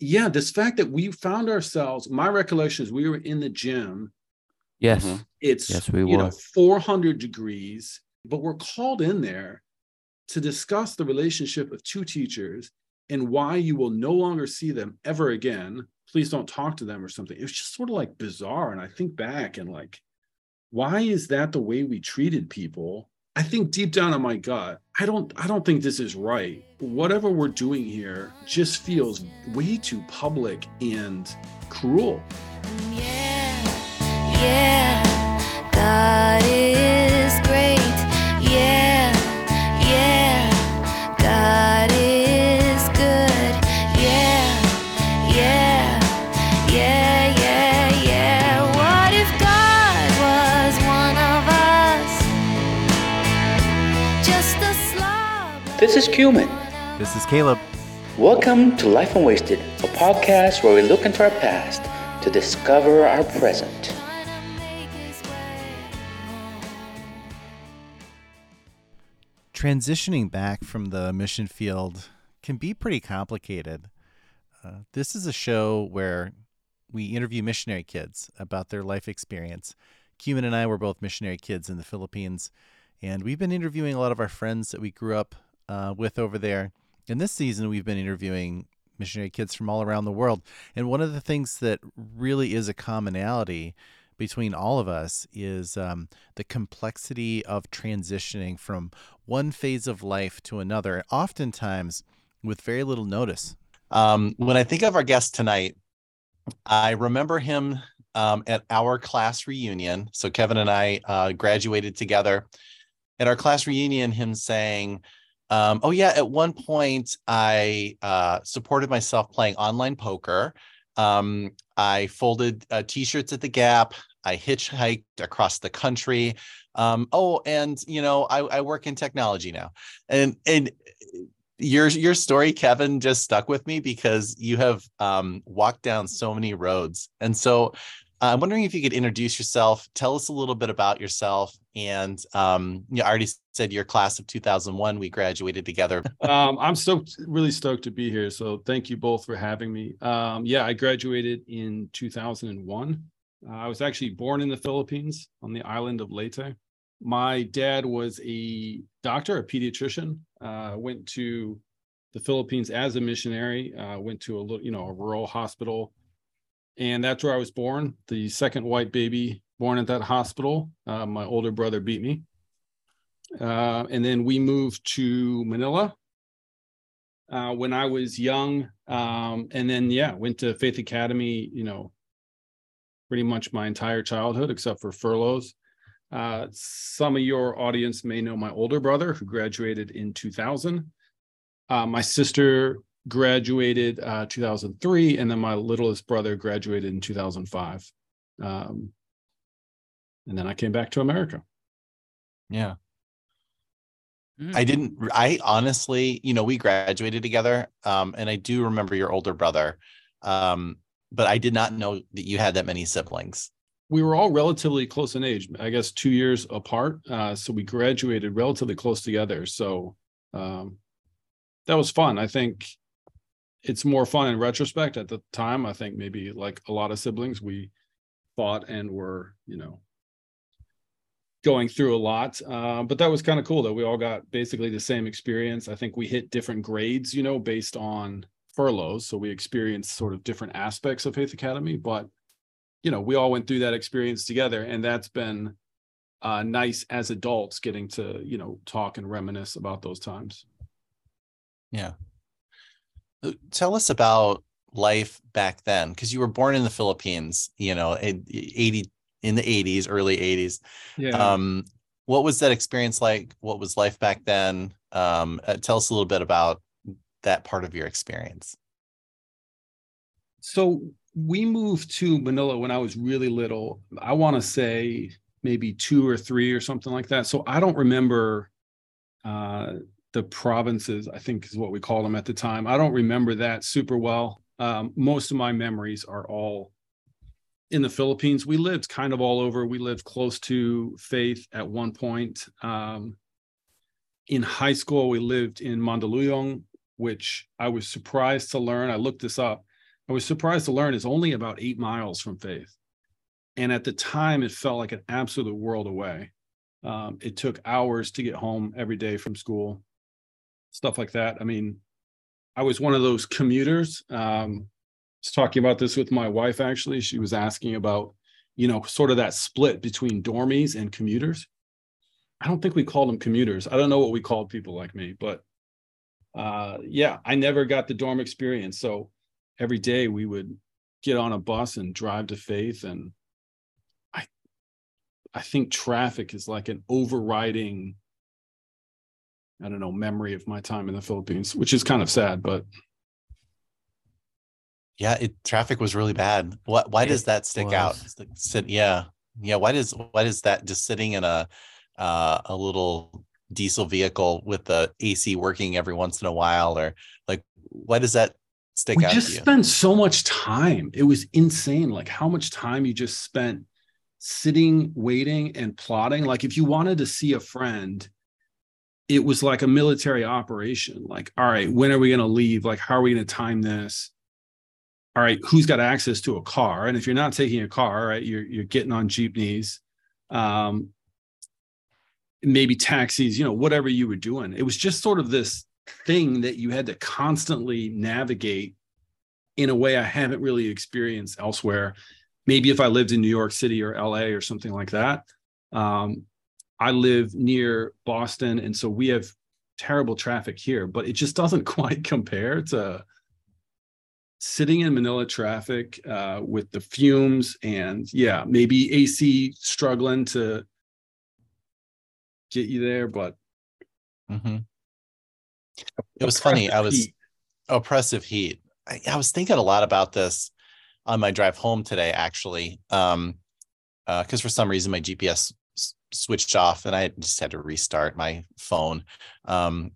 yeah, this fact that we found ourselves, my recollection is we were in the gym. Yes. Mm-hmm. It's yes, we you were. know 400 degrees, but we're called in there to discuss the relationship of two teachers and why you will no longer see them ever again. Please don't talk to them or something. It was just sort of like bizarre. And I think back and like, why is that the way we treated people? I think deep down in my gut, I don't I don't think this is right. Whatever we're doing here just feels way too public and cruel. Mm, yeah, yeah, God is Cumin. This is Caleb. Welcome to Life Unwasted, a podcast where we look into our past to discover our present. Transitioning back from the mission field can be pretty complicated. Uh, this is a show where we interview missionary kids about their life experience. Cumin and I were both missionary kids in the Philippines, and we've been interviewing a lot of our friends that we grew up uh, with over there. And this season, we've been interviewing missionary kids from all around the world. And one of the things that really is a commonality between all of us is um, the complexity of transitioning from one phase of life to another, oftentimes with very little notice. Um, when I think of our guest tonight, I remember him um, at our class reunion. So Kevin and I uh, graduated together. At our class reunion, him saying, um, "Oh yeah, at one point I uh, supported myself playing online poker. Um, I folded uh, t-shirts at the Gap. I hitchhiked across the country. Um, oh, and you know, I, I work in technology now, and and." your your story kevin just stuck with me because you have um, walked down so many roads and so uh, i'm wondering if you could introduce yourself tell us a little bit about yourself and um, you already said your class of 2001 we graduated together um, I'm stoked, really stoked to be here. So thank you both for having me. Um, yeah, I graduated in 2001. Uh, I was actually born in the Philippines on the island of Leyte. My dad was a doctor, a pediatrician. Uh, went to the Philippines as a missionary. Uh, went to a little, you know, a rural hospital, and that's where I was born. The second white baby born at that hospital. Uh, my older brother beat me. Uh, and then we moved to Manila uh, when I was young. Um, and then, yeah, went to Faith Academy, you know, pretty much my entire childhood, except for furloughs. Uh, some of your audience may know my older brother who graduated in 2000. Uh, my sister graduated uh, 2003, and then my littlest brother graduated in 2005. Um, and then I came back to America. yeah I didn't. I honestly, you know, we graduated together, um, and I do remember your older brother, um, but I did not know that you had that many siblings. we were all relatively close in age i guess two years apart uh, so we graduated relatively close together so um, that was fun i think it's more fun in retrospect. At the time i think maybe like a lot of siblings we fought and were you know going through a lot uh, but that was kind of cool that we all got basically the same experience. I think we hit different grades you know based on furloughs so we experienced sort of different aspects of faith academy but you know we all went through that experience together and that's been uh, nice as adults getting to you know talk and reminisce about those times. Yeah. Uh, Tell us about life back then, because you were born in the Philippines. You know, in eighty in the eighties, early eighties. yeah Um, what was that experience like? What was life back then? Um, uh, tell us a little bit about that part of your experience. so we moved to manila when i was really little i want to say maybe two or three or something like that so i don't remember uh the provinces i think is what we called them at the time. I don't remember that super well. Um, most of my memories are all in the philippines. We lived kind of all over. We lived close to faith at one point. Um, in high school we lived in mandaluyong which i was surprised to learn. I looked this up. I was surprised to learn is only about eight miles from Faith. And at the time, it felt like an absolute world away. Um, it took hours to get home every day from school, stuff like that. I mean, I was one of those commuters. Um, I was talking about this with my wife, actually. She was asking about, you know, sort of that split between dormies and commuters. I don't think we called them commuters. I don't know what we called people like me, but uh, yeah, I never got the dorm experience. So every day we would get on a bus and drive to Faith, and I, I think traffic is like an overriding, I don't know, memory of my time in the Philippines, which is kind of sad, but Yeah, it traffic was really bad. What why does that stick out? was. Like Sit, yeah. Yeah. Why does why does that just sitting in a uh a little diesel vehicle with the AC working every once in a while or like why does that stick we out just to spent so much time. It was insane, like how much time you just spent sitting, waiting, and plotting. Like if you wanted to see a friend, it was like a military operation. Like, all right, when are we going to leave? Like, how are we going to time this? All right, who's got access to a car? And if you're not taking a car, right, you're you're getting on jeepneys, um, maybe taxis, you know, whatever you were doing. It was just sort of this thing that you had to constantly navigate in a way I haven't really experienced elsewhere. Maybe if I lived in New York City or LA or something like that. Um, I live near Boston, and so we have terrible traffic here, but it just doesn't quite compare to sitting in Manila traffic uh, with the fumes and yeah, maybe AC struggling to get you there, but Mhm. It was funny. I was Heat. oppressive heat. I, I was thinking a lot about this on my drive home today, actually. Um, because for some reason my GPS switched off and I just had to restart my phone. Um,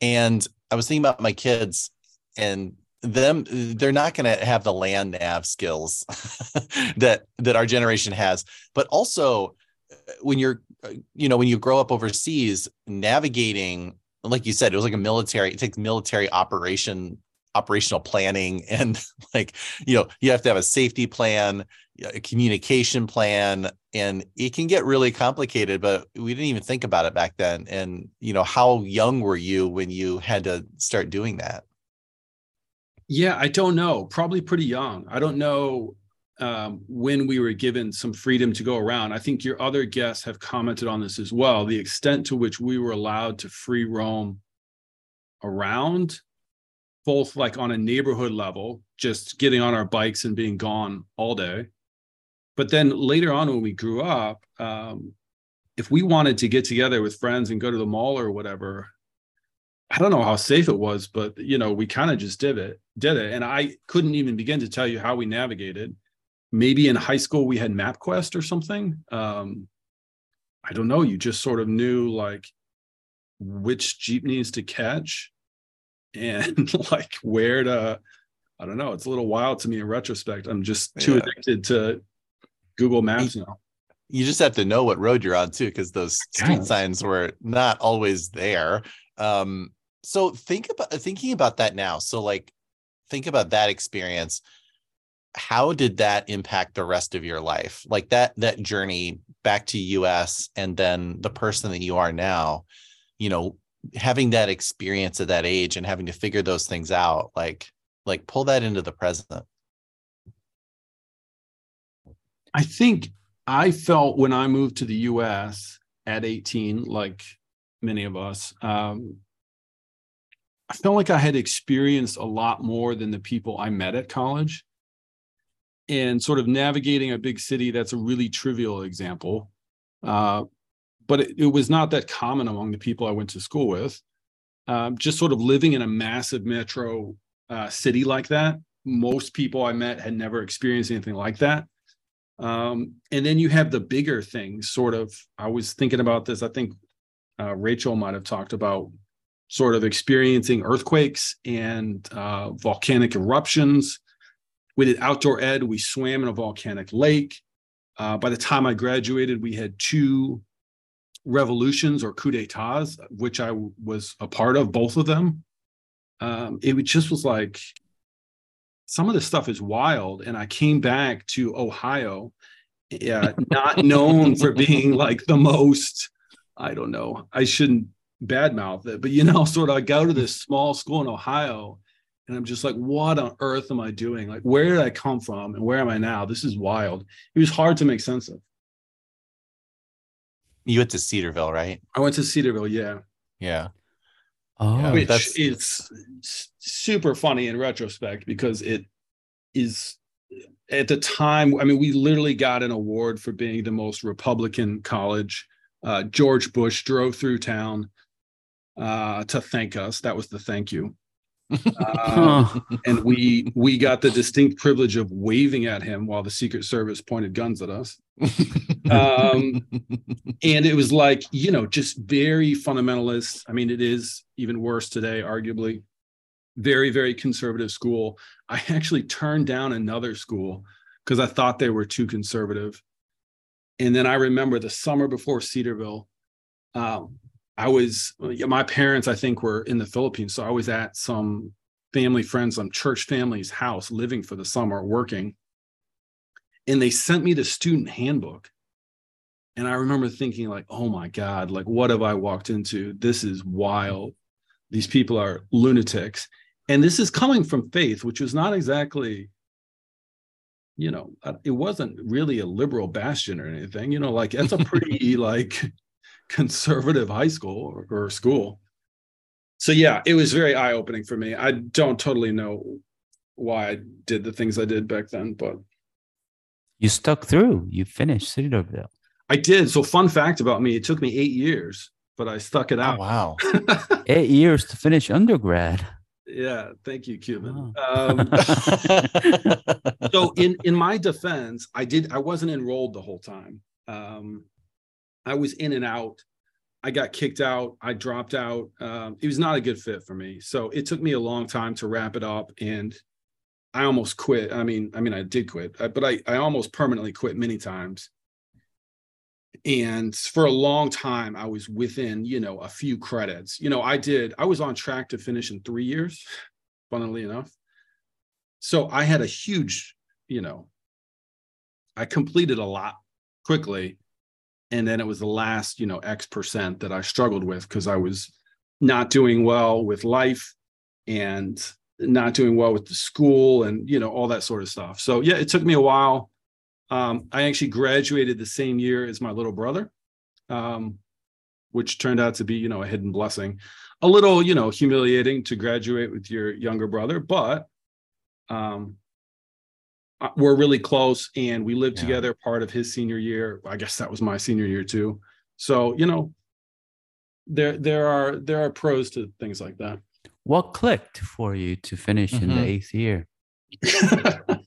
and I was thinking about my kids and them they're not going to have the land nav skills that that our generation has but also uh, when you're uh, you know when you grow up overseas navigating like you said it was like a military it takes military operation operational planning and like you know you have to have a safety plan a communication plan and it can get really complicated but we didn't even think about it back then and you know how young were you when you had to start doing that Yeah, I don't know. Probably pretty young. I don't know um, when we were given some freedom to go around. I think your other guests have commented on this as well. The extent to which we were allowed to free roam around, both like on a neighborhood level, just getting on our bikes and being gone all day. But then later on, when we grew up, um, if we wanted to get together with friends and go to the mall or whatever, I don't know how safe it was, but you know, we kind of just did it, did it. And I couldn't even begin to tell you how we navigated. Maybe in high school we had MapQuest or something. Um, I don't know. You just sort of knew like which jeepneys to catch and like where to. I don't know. It's a little wild to me in retrospect. I'm just too Yeah. addicted to Google Maps now. you just have to know what road you're on too because those street signs were not always there um so think about thinking about that now so like think about that experience how did that impact the rest of your life like that that journey back to us and then the person that you are now you know having that experience at that age and having to figure those things out like like pull that into the present I think I felt when I moved to the US at 18, like many of us, um, I felt like I had experienced a lot more than the people I met at college. And sort of navigating a big city, that's a really trivial example. Uh, but it, it was not that common among the people I went to school with. Um, just sort of living in a massive metro uh, city like that. Most people I met had never experienced anything like that. Um, and then you have the bigger things, sort of. I was thinking about this. I think uh, Rachel might have talked about sort of experiencing earthquakes and uh, volcanic eruptions. We did outdoor ed. We swam in a volcanic lake. Uh, by the time I graduated, we had two revolutions or coup d'etats, which I was a part of, both of them. Um, it just was like some of this stuff is wild. And I came back to Ohio, yeah, not known for being like the most, I don't know, I shouldn't badmouth it, but you know, sort of I go to this small school in Ohio and I'm just like, what on earth am I doing? Like, where did I come from and where am I now? This is wild. It was hard to make sense of. You went to Cedarville, right? I went to Cedarville, yeah. Yeah. Oh, which that's- is super funny in retrospect because it is at the time i mean we literally got an award for being the most republican college uh, george bush drove through town uh, to thank us that was the thank you uh, and we we got the distinct privilege of waving at him while the secret service pointed guns at us. Um, and it was like you know just very fundamentalist. I mean it is even worse today arguably. Very very conservative school. I actually turned down another school because i thought they were too conservative. And then i remember the summer before cedarville um, i was my parents i think were in the philippines so i was at some family friends some church family's house living for the summer working and they sent me the student handbook and I remember thinking, like, oh my God, like, what have I walked into? This is wild. These people are lunatics. And this is coming from faith, which was not exactly, you know, uh, it wasn't really a liberal bastion or anything, you know, like, that's a pretty, like, conservative high school or, or school. So, yeah, it was very eye opening for me. I don't totally know why I did the things I did back then, but You stuck through. You finished Cedarville. I did. So, fun fact about me: it took me eight years, but I stuck it oh, out. wow. Eight years to finish undergrad. yeah, thank you, Cuban. Wow. Um, so, in in my defense, I did. I wasn't enrolled the whole time. Um, I was in and out. I got kicked out. I dropped out. Um, it was not a good fit for me. So it took me a long time to wrap it up, and I almost quit. I mean, I mean, I did quit, uh, but I I almost permanently quit many times. And for a long time, I was within, you know, a few credits. You know, I did. I was on track to finish in three years, funnily enough. So I had a huge, you know, I completed a lot quickly and then it was the last you know x percent that i struggled with because i was not doing well with life and not doing well with the school and you know all that sort of stuff. So yeah it took me a while. Um, i actually graduated the same year as my little brother um, which turned out to be you know a hidden blessing. A little you know humiliating to graduate with your younger brother but um, we're really close and we lived Yeah. together part of his senior year i guess that was my senior year too so you know there there are there are pros to things like that What clicked for you to finish in the Mhm. eighth year?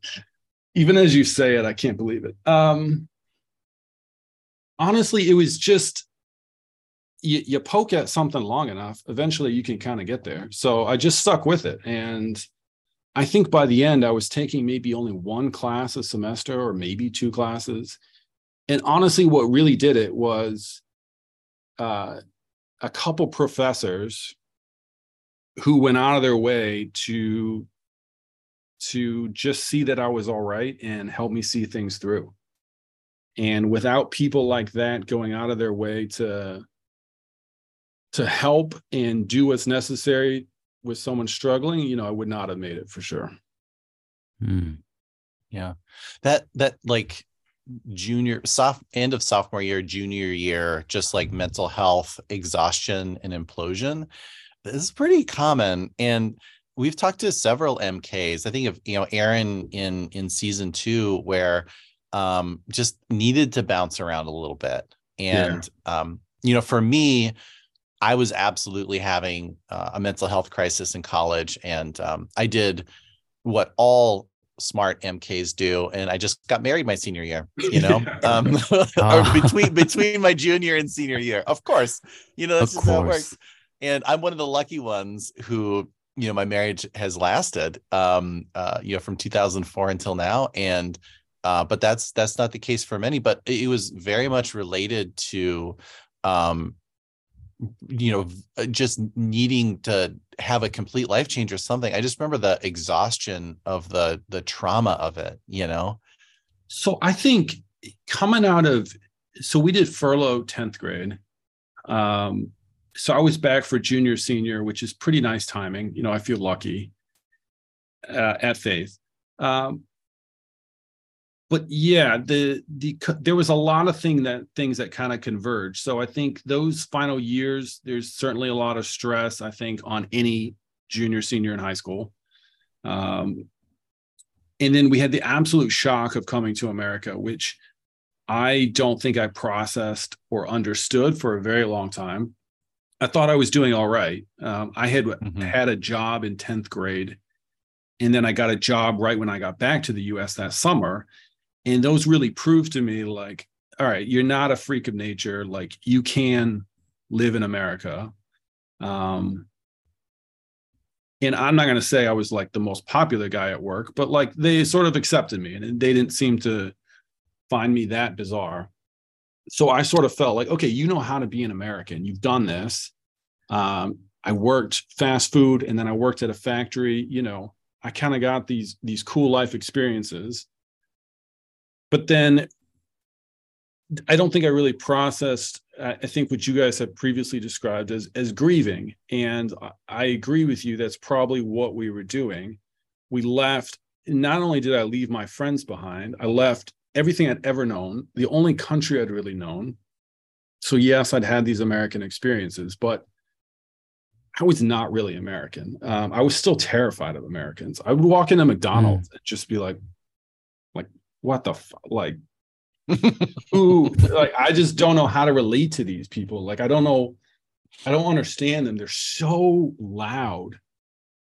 even as you say it i can't believe it um honestly it was just you, you poke at something long enough eventually you can kind of get there so i just stuck with it and i think by the end i was taking maybe only one class a semester or maybe two classes and honestly what really did it was uh, a couple professors who went out of their way to to just see that I was all right and help me see things through. And without people like that going out of their way to to help and do what's necessary with someone struggling, you know, I would not have made it for sure. Hmm. Yeah. That that like junior soft end of sophomore year, junior year, just like mental health, exhaustion, and implosion. Is pretty common. And we've talked to several MKs. I think of you know Aaron in in season two, where um just needed to bounce around a little bit. And um, you know, for me, I was absolutely having uh, a mental health crisis in college, and um, I did what all smart MKs do, and I just got married my senior year. You know, um, or Ah. between between my junior and senior year, of course. You know, that's Of just how it works. And I'm one of the lucky ones who, you know, my marriage has lasted, um, uh, you know, from 2004 until now, and uh, but that's that's not the case for many. But it was very much related to um, you know just needing to have a complete life change or something i just remember the exhaustion of the the trauma of it you know So I think coming out of so we did furlough 10th grade. Um, so I was back for junior senior, which is pretty nice timing. You know, I feel lucky uh, at Faith. Um, but yeah, the the there was a lot of thing that things that kind of converged. So I think those final years, there's certainly a lot of stress. I think on any junior senior in high school. Um, and then we had the absolute shock of coming to America, which I don't think I processed or understood for a very long time. I thought I was doing all right. Um, I had Mhm. had a job in 10th grade, and then I got a job right when I got back to the US that summer. And those really proved to me like, all right, you're not a freak of nature. Like, you can live in America. Um, and I'm not going to say I was like the most popular guy at work, but like they sort of accepted me and they didn't seem to find me that bizarre. So I sort of felt like, okay, you know how to be an American. You've done this. Um, I worked fast food and then I worked at a factory. You know, I kind of got these these cool life experiences. But then I don't think I really processed. I think what you guys have previously described as as grieving, and I- agree with you. That's probably what we were doing. We left. Not only did I leave my friends behind, I left everything I'd ever known, the only country I'd really known. So yes, I'd had these American experiences, but I was not really American. Um, I was still terrified of Americans. I would walk into McDonald's and just be like what the fu- like who like I just don't know how to relate to these people. Like I don't know, I don't understand them. They're so loud.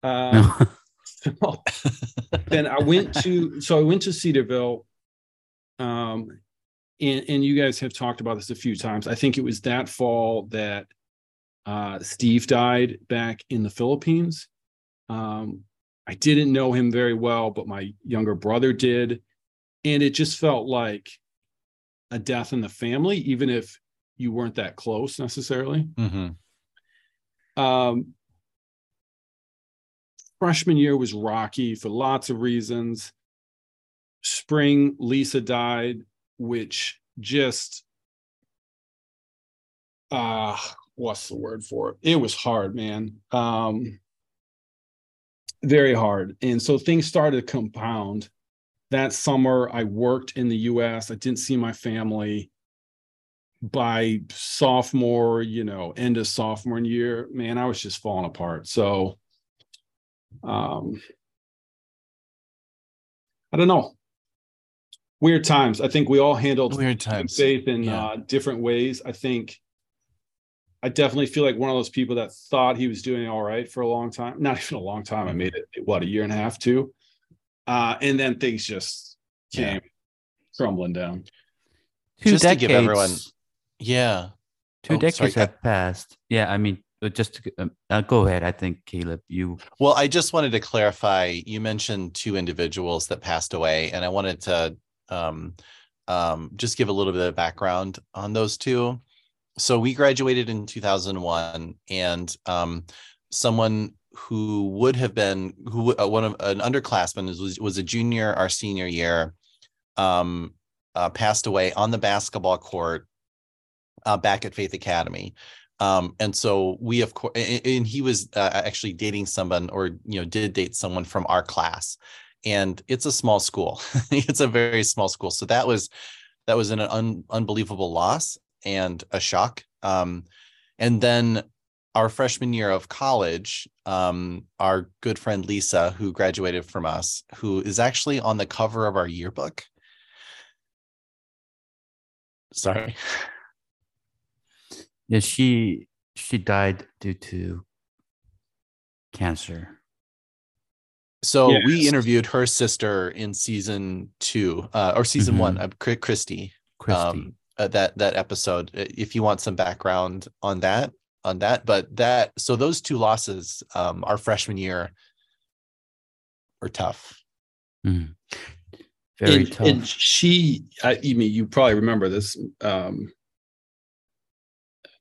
Um, so then I went to so I went to Cedarville. Um, and, and you guys have talked about this a few times. I think it was that fall that uh, Steve died back in the Philippines. Um, I didn't know him very well, but my younger brother did. And it just felt like a death in the family, even if you weren't that close necessarily. Mhm. Um, freshman year was rocky for lots of reasons. Spring, Lisa died, which just uh what's the word for it? It was hard, man. Um very hard. And so things started to compound. That summer I worked in the US. I didn't see my family by sophomore, you know, end of sophomore year, man, I was just falling apart. So um I don't know. Weird times. I think we all handled Weird times. faith in Yeah. uh, different ways. I think I definitely feel like one of those people that thought he was doing all right for a long time. Not even a long time. I made it what a year and a half, two. Uh, and then things just Yeah. came crumbling down. Two Just to give everyone- decades- Yeah. two Oh, decades Kat. have passed. Yeah, I mean, just to, um, uh, go ahead. I think Caleb, you Well, I just wanted to clarify. You mentioned two individuals that passed away, and I wanted to um, um, just give a little bit of background on those two. So we graduated in 2001, and um, someone who would have been who uh, one of an underclassman was was a junior our senior year, um, uh, passed away on the basketball court uh, back at Faith Academy. Um and so we of course and he was uh, actually dating someone or you know did date someone from our class. And it's a small school. It's a very small school. So that was that was an un, unbelievable loss and a shock. Um and then our freshman year of college um our good friend lisa who graduated from us who is actually on the cover of our yearbook sorry yeah she she died due to cancer. So we interviewed her sister in season two, uh, or season one, Mhm. uh, Chri- Christy. Christy. Um, uh, that that episode. uh, If you want some background on that, on that, but that so those two losses, um, our freshman year, were tough. Mhm. Very and, tough. and she, I, I mean, you probably remember this. Um,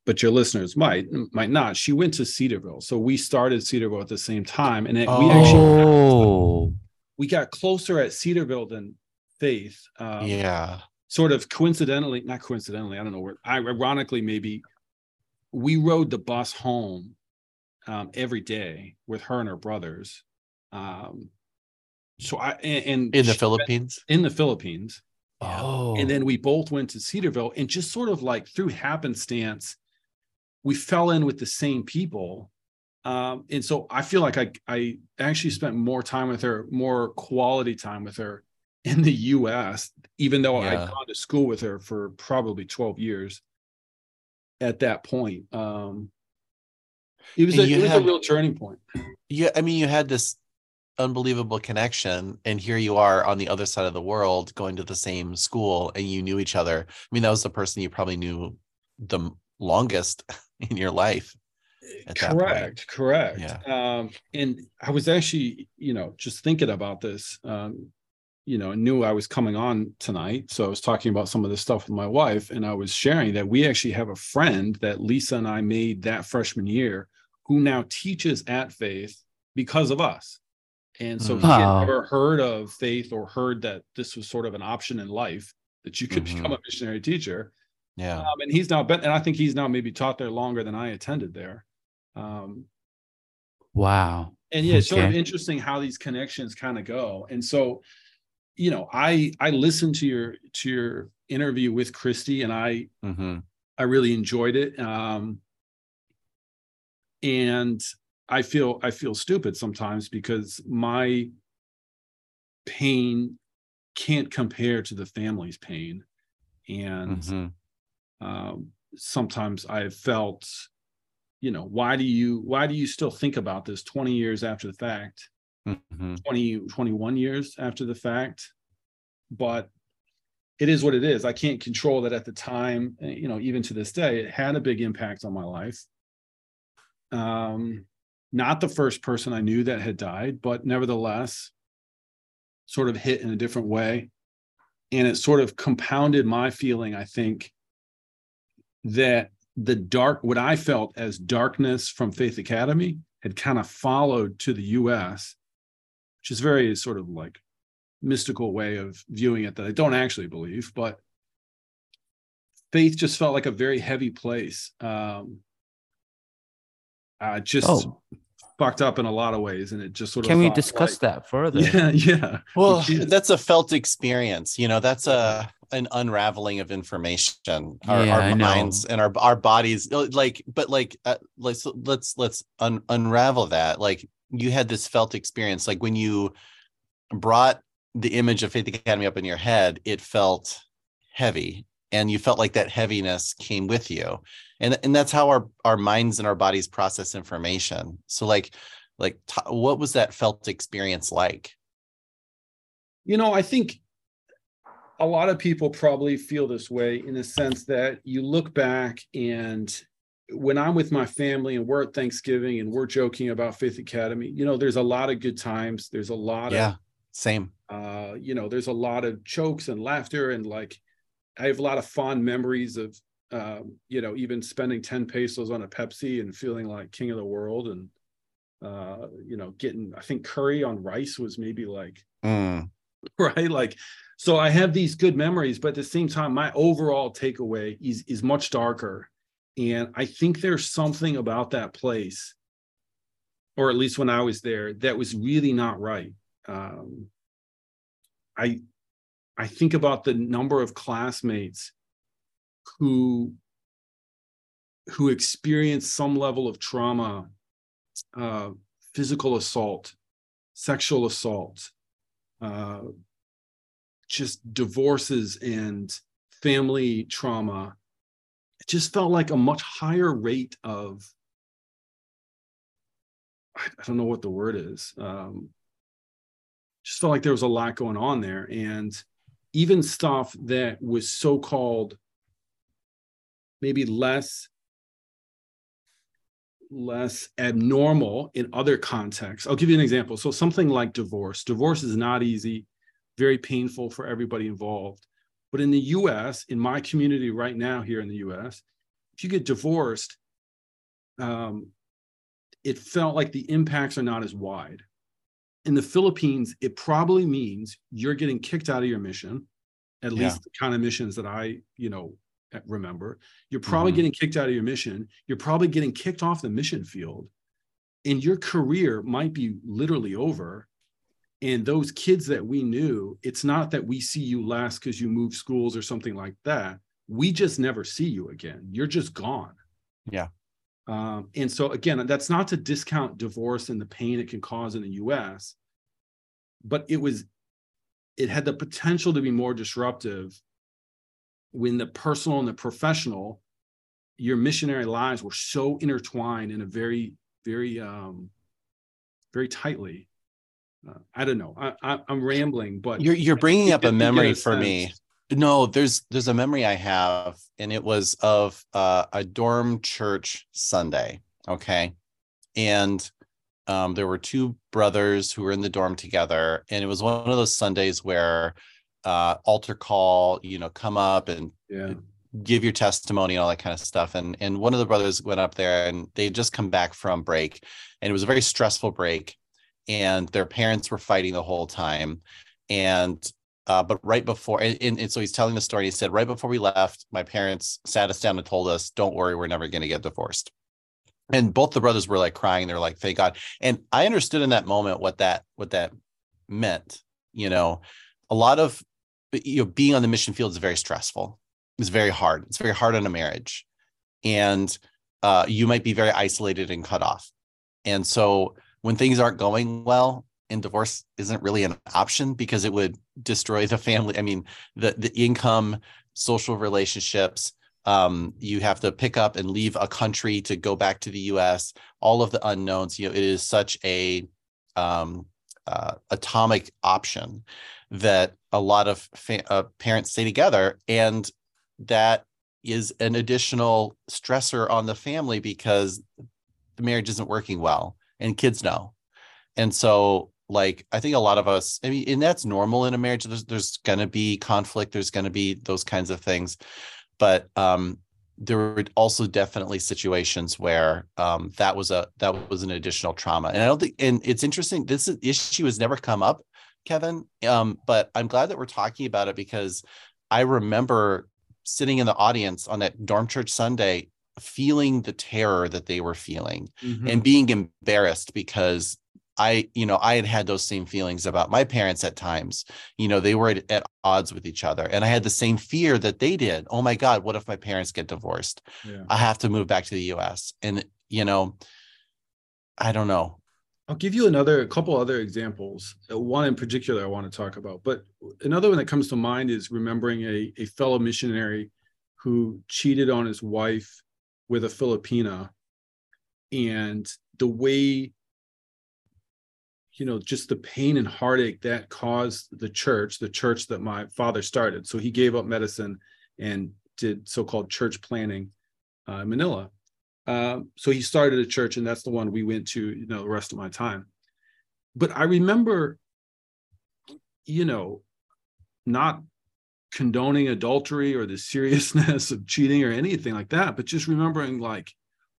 but your listeners might might not. She went to Cedarville, so we started Cedarville at the same time, and it, we actually Oh, we got closer at Cedarville than Faith. Um, yeah. sort of coincidentally, not coincidentally, I don't know where, ironically, maybe we rode the bus home um, every day with her and her brothers. Um, so I, and, and In the she- Philippines. in the Philippines. oh, And then we both went to Cedarville and just sort of like through happenstance, we fell in with the same people. Um, and so I feel like I, I actually spent more time with her, more quality time with her in the US, even though Yeah. I'd gone to school with her for probably 12 years at that point. Um, it was, a, it was had- a real turning point. Yeah, I mean, you had this unbelievable connection, and here you are on the other side of the world, going to the same school, and you knew each other. I mean, that was the person you probably knew the longest in your life. point. correct correct Yeah. um and i was actually you know just thinking about this um you know, knew I was coming on tonight. So I was talking about some of this stuff with my wife, and I was sharing that we actually have a friend that Lisa and I made that freshman year who now teaches at Faith because of us. And so he had never heard of Faith or heard that this was sort of an option in life that you could Mhm. become a missionary teacher. Yeah. Um, and he's now been, and I think he's now maybe taught there longer than I attended there. Um, Wow. and yeah, it's sort of interesting how these connections kind of go. And so, you know, I I listened to your to your interview with Christy, and I hmm I really enjoyed it. Um, and I feel I feel stupid sometimes because my pain can't compare to the family's pain, and hmm um, sometimes I felt, you know, why do you why do you still think about this 20 years after the fact, hmm 20, 21 years after the fact? But it is what it is. I can't control that at the time, you know, even to this day, it had a big impact on my life. Um, not the first person I knew that had died, but nevertheless, sort of hit in a different way. And it sort of compounded my feeling, I think, that the dark, what I felt as darkness from Faith Academy had kind of followed to the US, which is very sort of like mystical way of viewing it that I don't actually believe, but faith just felt like a very heavy place. Um, uh, just Oh, fucked up in a lot of ways, and it just sort of can we discuss like- that further? Yeah, yeah. Well, that's a felt experience. You know, that's a an unraveling of information. Our, Yeah, our minds and our our bodies, like, but like, uh, let's let's let's un- unravel that. Like, you had this felt experience. Like when you brought the image of Faith Academy up in your head, it felt heavy, and you felt like that heaviness came with you, and and that's how our our minds and our bodies process information. So, like, like, t- what was that felt experience like? You know, I think a lot of people probably feel this way in the sense that you look back and when I'm with my family and we're at Thanksgiving and we're joking about Faith Academy, you know, there's a lot of good times. There's a lot of, Yeah, same. uh, you know, there's a lot of jokes and laughter and like, I have a lot of fond memories of, um, you know, even spending 10 pesos on a Pepsi and feeling like king of the world and, uh, you know, getting, I think curry on rice was maybe like Mm, right like so i have these good memories but at the same time my overall takeaway is is much darker and i think there's something about that place or at least when i was there that was really not right um i i think about the number of classmates who who experienced some level of trauma uh physical assault sexual assault uh, just divorces and family trauma. It just felt like a much higher rate of, I, don't know what the word is. Um, just felt like there was a lot going on there. And even stuff that was so called maybe less less abnormal in other contexts. I'll give you an example. So something like divorce. Divorce is not easy, very painful for everybody involved. But in the US, in my community right now here in the US, if you get divorced, um, it felt like the impacts are not as wide. In the Philippines, it probably means you're getting kicked out of your mission, at Yeah. least the kind of missions that I, you know, eh, remember. You're probably Mhm. getting kicked out of your mission. You're probably getting kicked off the mission field, and your career might be literally over. And those kids that we knew, it's not that we see you last because you move schools or something like that. We just never see you again. You're just gone. Yeah. Um, and so again, that's not to discount divorce and the pain it can cause in the US, but it was it had the potential to be more disruptive when the personal and the professional, your missionary lives were so intertwined in a very, very um very tightly. Uh, I don't know. I, I I'm rambling, but You're you're bringing up a memory a for me. No, there's there's a memory I have, and it was of uh, a dorm church Sunday. Okay, and um, there were two brothers who were in the dorm together, and it was one of those Sundays where uh, altar call, you know, come up and Yeah. give your testimony and all that kind of stuff. And and one of the brothers went up there, and they had just come back from break, and it was a very stressful break, and their parents were fighting the whole time, and uh, but right before, and, and, so he's telling the story. He said, right before we left, my parents sat us down and told us, "Don't worry, we're never going to get divorced." And both the brothers were like crying. They're like, "Thank God!" And I understood in that moment what that what that meant. You know, a lot of you know being on the mission field is very stressful. It's very hard. It's very hard on a marriage, and uh, you might be very isolated and cut off. And so when things aren't going well, and divorce isn't really an option because it would destroy the family. I mean, the the income, social relationships. Um, you have to pick up and leave a country to go back to the U.S. All of the unknowns. You know, it is such a um, uh, atomic option that a lot of fa- uh, parents stay together, and that is an additional stressor on the family because the marriage isn't working well, and kids know. And so like I think a lot of us, I mean, and that's normal in a marriage. There's there's gonna be conflict, there's gonna be those kinds of things. But um there were also definitely situations where um that was a that was an additional trauma. And I don't think and it's interesting, this issue has never come up, Kevin. Um, but I'm glad that we're talking about it because I remember sitting in the audience on that dorm church Sunday feeling the terror that they were feeling Mhm. and being embarrassed because I, you know, I had had those same feelings about my parents at times. You know, they were at, at odds with each other, and I had the same fear that they did. Oh my God, what if my parents get divorced? yeah. I have to move back to the U.S. And you know, I don't know. I'll give you another a couple other examples. Uh, One in particular I want to talk about, but another one that comes to mind is remembering a, a fellow missionary who cheated on his wife with a Filipina, and the way you know just the pain and heartache that caused the church, the church that my father started. So he gave up medicine and did so-called church planning uh, in Manila. Um, so he started a church, and that's the one we went to, you know, the rest of my time. But I remember, you know, not condoning adultery or the seriousness of cheating or anything like that, but just remembering, like,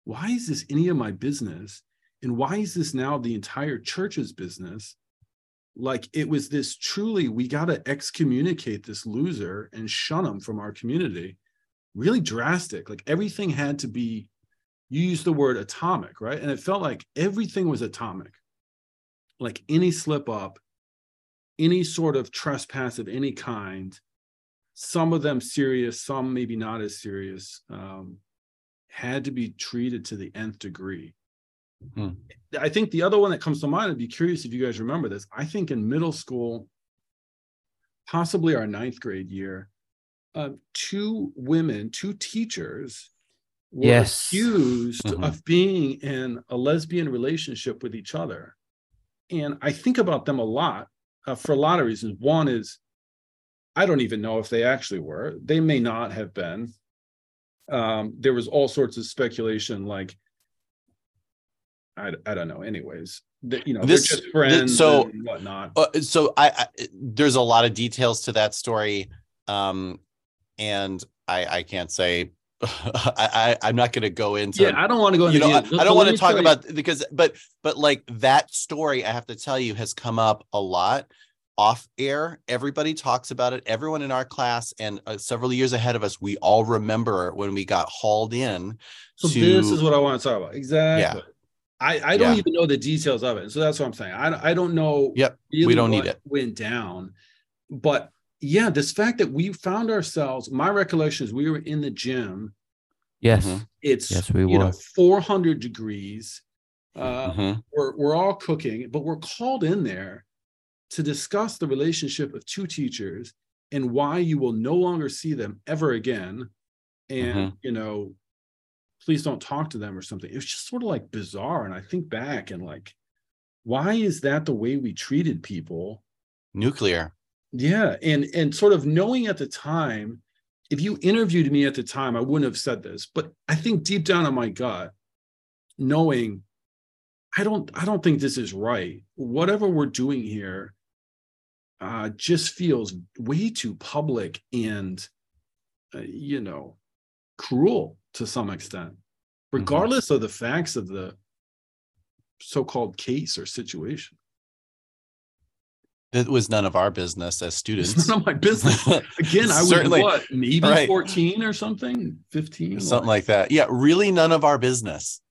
why is this any of my business? And why is this now the entire church's business? Like, it was this truly, we got to excommunicate this loser and shun him from our community. Really drastic. Like, everything had to be you used the word atomic, right? And it felt like everything was atomic. Like any slip up, any sort of trespass of any kind, some of them serious, some maybe not as serious, um, had to be treated to the nth degree. Hmm. I think the other one that comes to mind, I'd be curious if you guys remember this. I think in middle school, possibly our ninth grade year, uh, two women, two teachers, were Yes. accused Mhm. of being in a lesbian relationship with each other. And I think about them a lot uh, for a lot of reasons. One is I don't even know if they actually were. They may not have been. Um, there was all sorts of speculation, like I, I don't know. Anyways, the, you know, This- they're just friends so- and whatnot. Uh, so I, I there's a lot of details to that story, um, and I I can't say I, I I'm not going to go into Yeah, I don't want to go into you know, I. I don't want to talk about because, but, but like that story, I have to tell you, has come up a lot off air. Everybody talks about it. Everyone in our class and uh, several years ahead of us, we all remember when we got hauled in. So to, this is what I want to talk about. Exactly. I, I don't Yeah. even know the details of it. So that's what I'm saying. I, I don't know. Yep, really don't need what it. Went down, but yeah, this fact that we found ourselves. My recollection is we were in the gym. Yes. Mhm. It's Yes, we you know were. 400 degrees. Uh, Mhm. we're we're all cooking, but we're called in there to discuss the relationship of two teachers and why you will no longer see them ever again. And mm-hmm. you know, please don't talk to them or something. It was just sort of like bizarre. And I think back and like, why is that the way we treated people? nuclear. Yeah, and and sort of knowing at the time, if you interviewed me at the time, I wouldn't have said this, but I think deep down in my gut, knowing I don't I don't think this is right. Whatever we're doing here uh just feels way too public and uh, you know cruel to some extent regardless of the facts of the so-called case or situation That was none of our business as students. it's none of my business Again, I was what, maybe Right. 14 or something, 15, something like that. Yeah, really none of our business.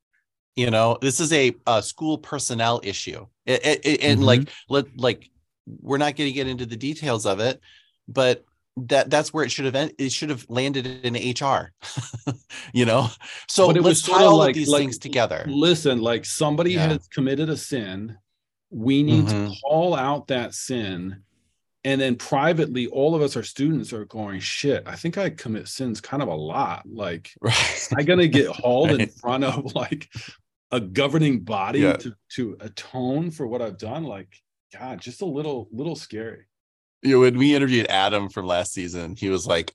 You know, this is a, uh school personnel issue, It- it- it- and Mm-hmm. like let like we're not going to get into the details of it, but that that's where it should have it should have landed in HR. you know, so But it was let's tie all like- of these like- things together. Listen, like somebody Yeah. has committed a sin. We need to Mhm. call out that sin. And then privately, all of us, our students, are going, shit, I think I commit sins kind of a lot. Like, Right. I gonna get hauled in front of like a governing body Yeah. to, to atone for what I've done. Like, God, just a little, little scary. you know, when we interviewed Adam from last season, he was like,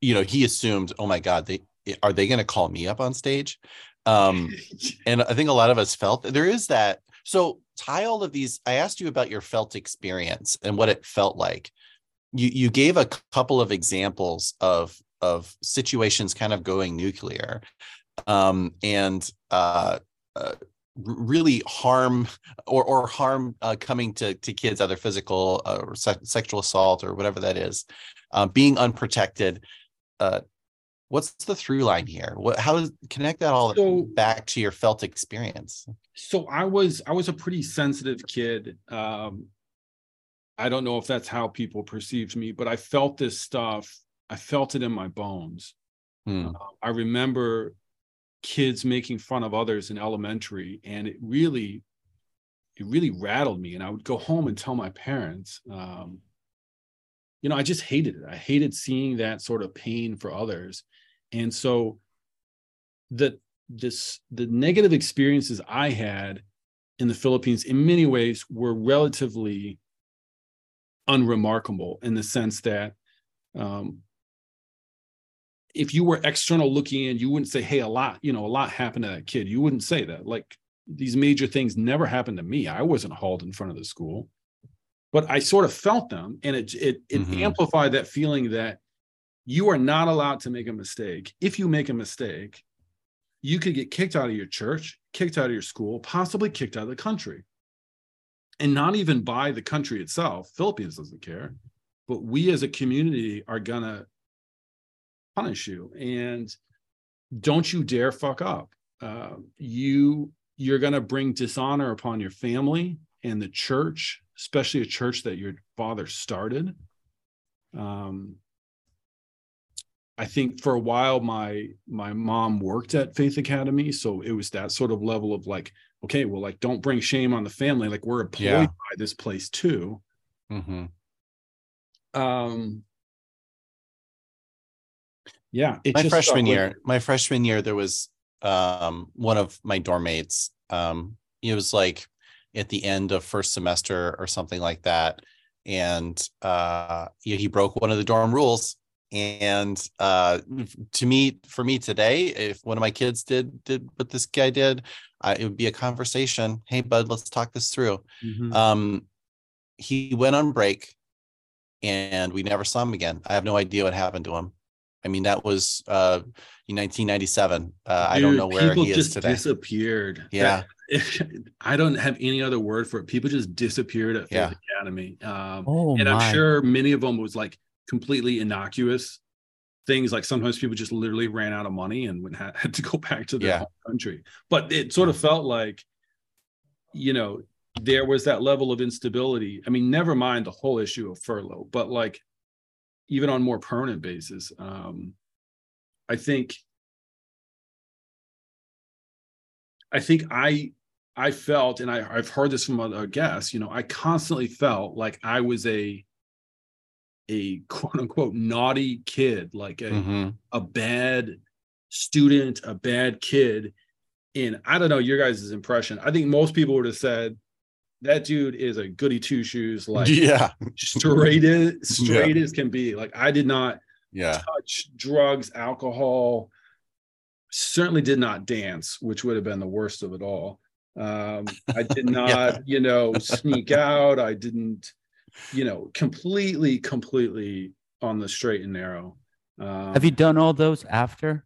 you know, he assumed, oh my God, they are they going to call me up on stage? Um, and I think a lot of us felt there is that. So tie all of these. I asked you about your felt experience and what it felt like. You you gave a couple of examples of of situations kind of going nuclear, um, and uh, uh, really harm or or harm uh, coming to to kids, either physical uh, or se- sexual assault or whatever that is, uh, being unprotected. Uh, what's the through line here? What how does connect that all So- back to your felt experience? so i was i was a pretty sensitive kid um i don't know if that's how people perceived me but i felt this stuff i felt it in my bones Hmm. Uh, i remember kids making fun of others in elementary and it really it really rattled me and i would go home and tell my parents um you know i just hated it. I hated seeing that sort of pain for others. And so the this the negative experiences I had in the Philippines in many ways were relatively unremarkable in the sense that um, if you were external looking in, you wouldn't say, "Hey, a lot, you know, a lot happened to that kid." You wouldn't say that. Like these major things never happened to me. I wasn't hauled in front of the school, but I sort of felt them, and it it it Mhm. amplified that feeling that you are not allowed to make a mistake. If you make a mistake, you could get kicked out of your church, kicked out of your school, possibly kicked out of the country. And not even by the country itself. Philippines doesn't care. But we as a community are going to punish you. And don't you dare fuck up. Uh, you you're going to bring dishonor upon your family and the church, especially a church that your father started. Um, I think for a while my my mom worked at Faith Academy, so it was that sort of level of like, okay, well, like don't bring shame on the family. Like we're employed Yeah. by this place too. Mhm. Um, yeah, it my just freshman stuck with year me. my freshman year there was um one of my dorm mates um it was like at the end of first semester or something like that. And uh he, he broke one of the dorm rules. And uh to me for me today if one of my kids did did what this guy did I, it would be a conversation. Hey bud let's talk this through. Mhm. um he went on break and we never saw him again. I have no idea what happened to him I mean, that was uh, in 1997. Uh, I don't know where he is just today. disappeared. Yeah. That- I don't have any other word for it. People just disappeared at Faith Yeah. Academy. Um, Oh and my. I'm sure many of them was like completely innocuous things. Like sometimes people just literally ran out of money and would ha- had to go back to their Yeah. home country. But it sort of felt like, you know, there was that level of instability. I mean, never mind the whole issue of furlough, but like even on more permanent basis, um, I think I think I I felt, and I, I've heard this from other guests, you know, I constantly felt like I was a a quote unquote naughty kid, like a, Mhm. a bad student, a bad kid. And I don't know your guys' impression. I think most people would have said that dude is a goody two shoes, like yeah, straight as straight as can be. Like I did not yeah, touch drugs, alcohol. Certainly did not dance, which would have been the worst of it all. Um, I did not, Yeah. you know, sneak out. I didn't, you know, completely, completely on the straight and narrow. Um, Have you done all those after?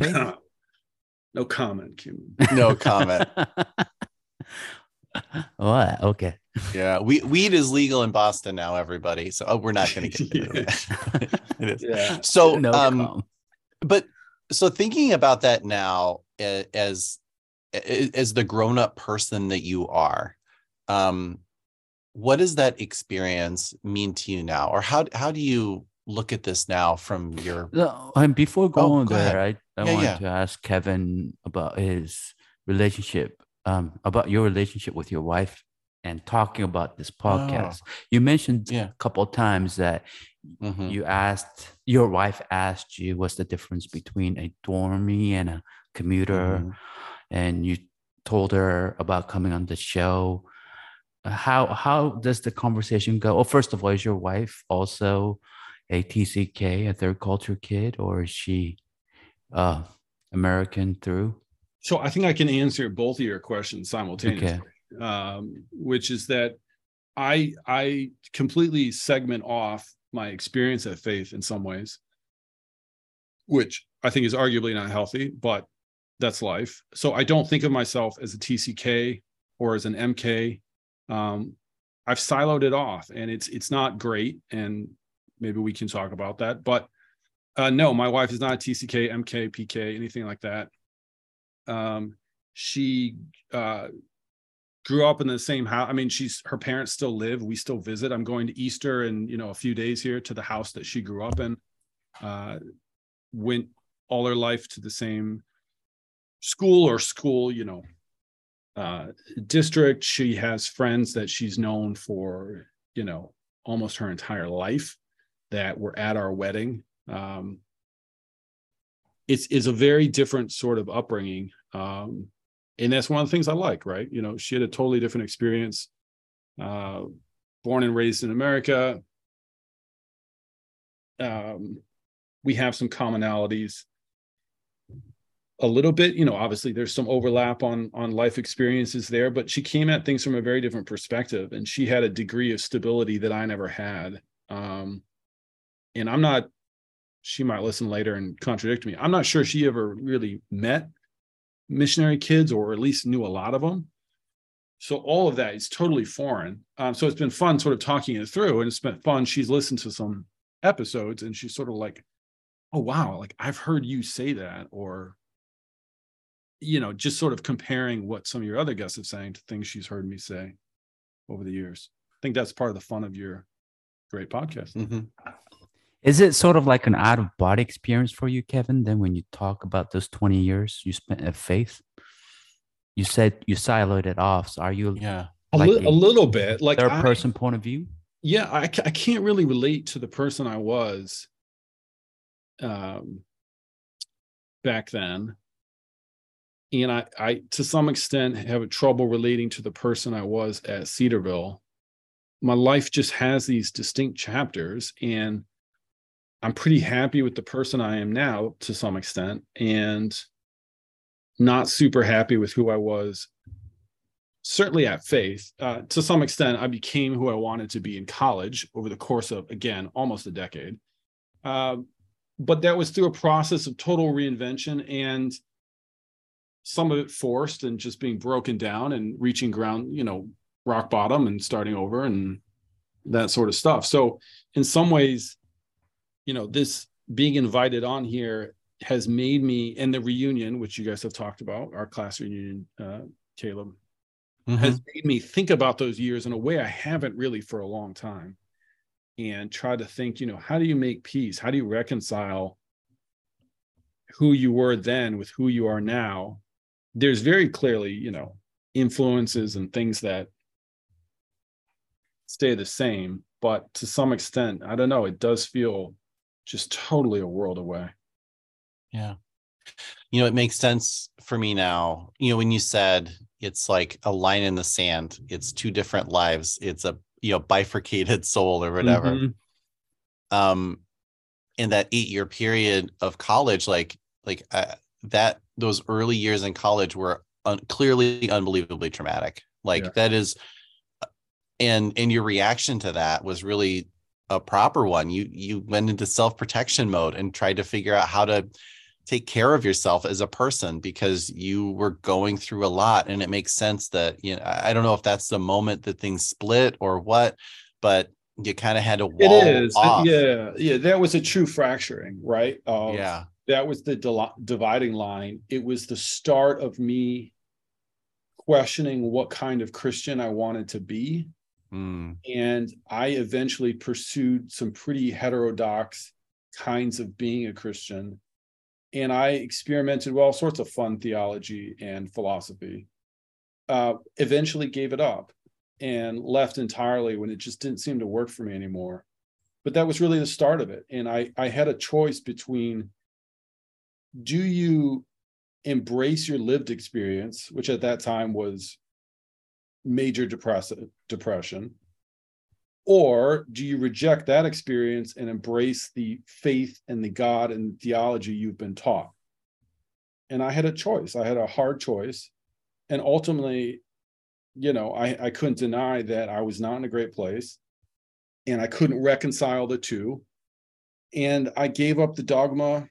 No comment, Kim. no comment. what? Okay. Yeah, we, weed is legal in Boston now, everybody. So oh, we're not going to get into that. it is. Yeah. So, no um, but so thinking about that now as as the grown-up person that you are um what does that experience mean to you now or how how do you look at this now from your No, and before going go there, I, I Yeah, wanted yeah. to ask Kevin about his relationship, um, about your relationship with your wife and talking about this podcast. You mentioned Oh. Yeah. a couple of times that Mhm. you asked your wife asked you what's the difference between a dormie and a commuter, Mhm. and you told her about coming on the show. How how does the conversation go? Well, first of all, is your wife also a TCK, a third culture kid, or is she uh American through? So I think I can answer both of your questions simultaneously. Um, which is that I I completely segment off my experience at faith in some ways, which I think is arguably not healthy, but that's life. So I don't think of myself as a TCK or as an MK. Um, I've siloed it off, and it's it's not great. And maybe we can talk about that. But uh, no, my wife is not a TCK, MK, PK, anything like that. Um, she uh, grew up in the same house. I mean, she's her parents still live. We still visit. I'm going to Easter in you know a few days here to the house that she grew up in. Uh, went all her life to the same school or school, you know, uh, district. She has friends that she's known for you know almost her entire life that were at our wedding. Um, it's is a very different sort of upbringing. Um, and that's one of the things I like, right? You know, she had a totally different experience. Uh, born and raised in America. Um, we have some commonalities. A little bit, you know, obviously there's some overlap on on life experiences there, but she came at things from a very different perspective, and she had a degree of stability that I never had. Um, and I'm not. She might listen later and contradict me. I'm not sure she ever really met missionary kids or at least knew a lot of them so all of that is totally foreign. Um, so it's been fun sort of talking it through and it's been fun. She's listened to some episodes and she's sort of like oh wow like i've heard you say that or you know just sort of comparing what some of your other guests have saying to things she's heard me say over the years. I think that's part of the fun of your great podcast. Mhm. Is it sort of like an out of body experience for you, Kevin? Then when you talk about those 20 years you spent at faith, you said you siloed it off. So are you yeah a, li- a a little bit like third I- person point of view? yeah I, I can't really relate to the person i was um back then and i i to some extent have trouble relating to the person i was at cedarville my life just has these distinct chapters and i'm pretty happy with the person i am now to some extent and not super happy with who i was certainly at faith uh, to some extent i became who i wanted to be in college over the course of again almost a decade um, but that was through a process of total reinvention and some of it forced and just being broken down and reaching ground, you know, rock bottom and starting over and that sort of stuff. So in some ways, you know, this being invited on here has made me and the reunion, which you guys have talked about, our class reunion, uh, Caleb, Mhm. has made me think about those years in a way I haven't really for a long time and try to think, you know, how do you make peace? How do you reconcile who you were then with who you are now? There's very clearly, you know, influences and things that stay the same, but to some extent, I don't know, it does feel just totally a world away. Yeah. You know, it makes sense for me now. You know, when you said it's like a line in the sand, it's two different lives, it's a you know bifurcated soul or whatever. Mhm. Um, in that eight year period of college, like like uh, that, those early years in college were un- clearly unbelievably traumatic. Like Yeah. that is, and and your reaction to that was really a proper one. You you went into self protection mode and tried to figure out how to take care of yourself as a person because you were going through a lot and it makes sense that you know I don't know if that's the moment that things split or what but you kind of had to wall It is. Uh, off. Yeah. Yeah. That was a true fracturing, right? Of- yeah that was the dil- dividing line. It was the start of me questioning what kind of Christian I wanted to be. Mm, And I eventually pursued some pretty heterodox kinds of being a Christian. And I experimented with all sorts of fun theology and philosophy. Uh, eventually gave it up and left entirely when it just didn't seem to work for me anymore. But that was really the start of it. And I, I had a choice between do you embrace your lived experience, which at that time was major depression, or do you reject that experience and embrace the faith and the God and theology you've been taught? And I had a choice. I had a hard choice. And ultimately, you know, I, I couldn't deny that I was not in a great place and I couldn't reconcile the two. And I gave up the dogma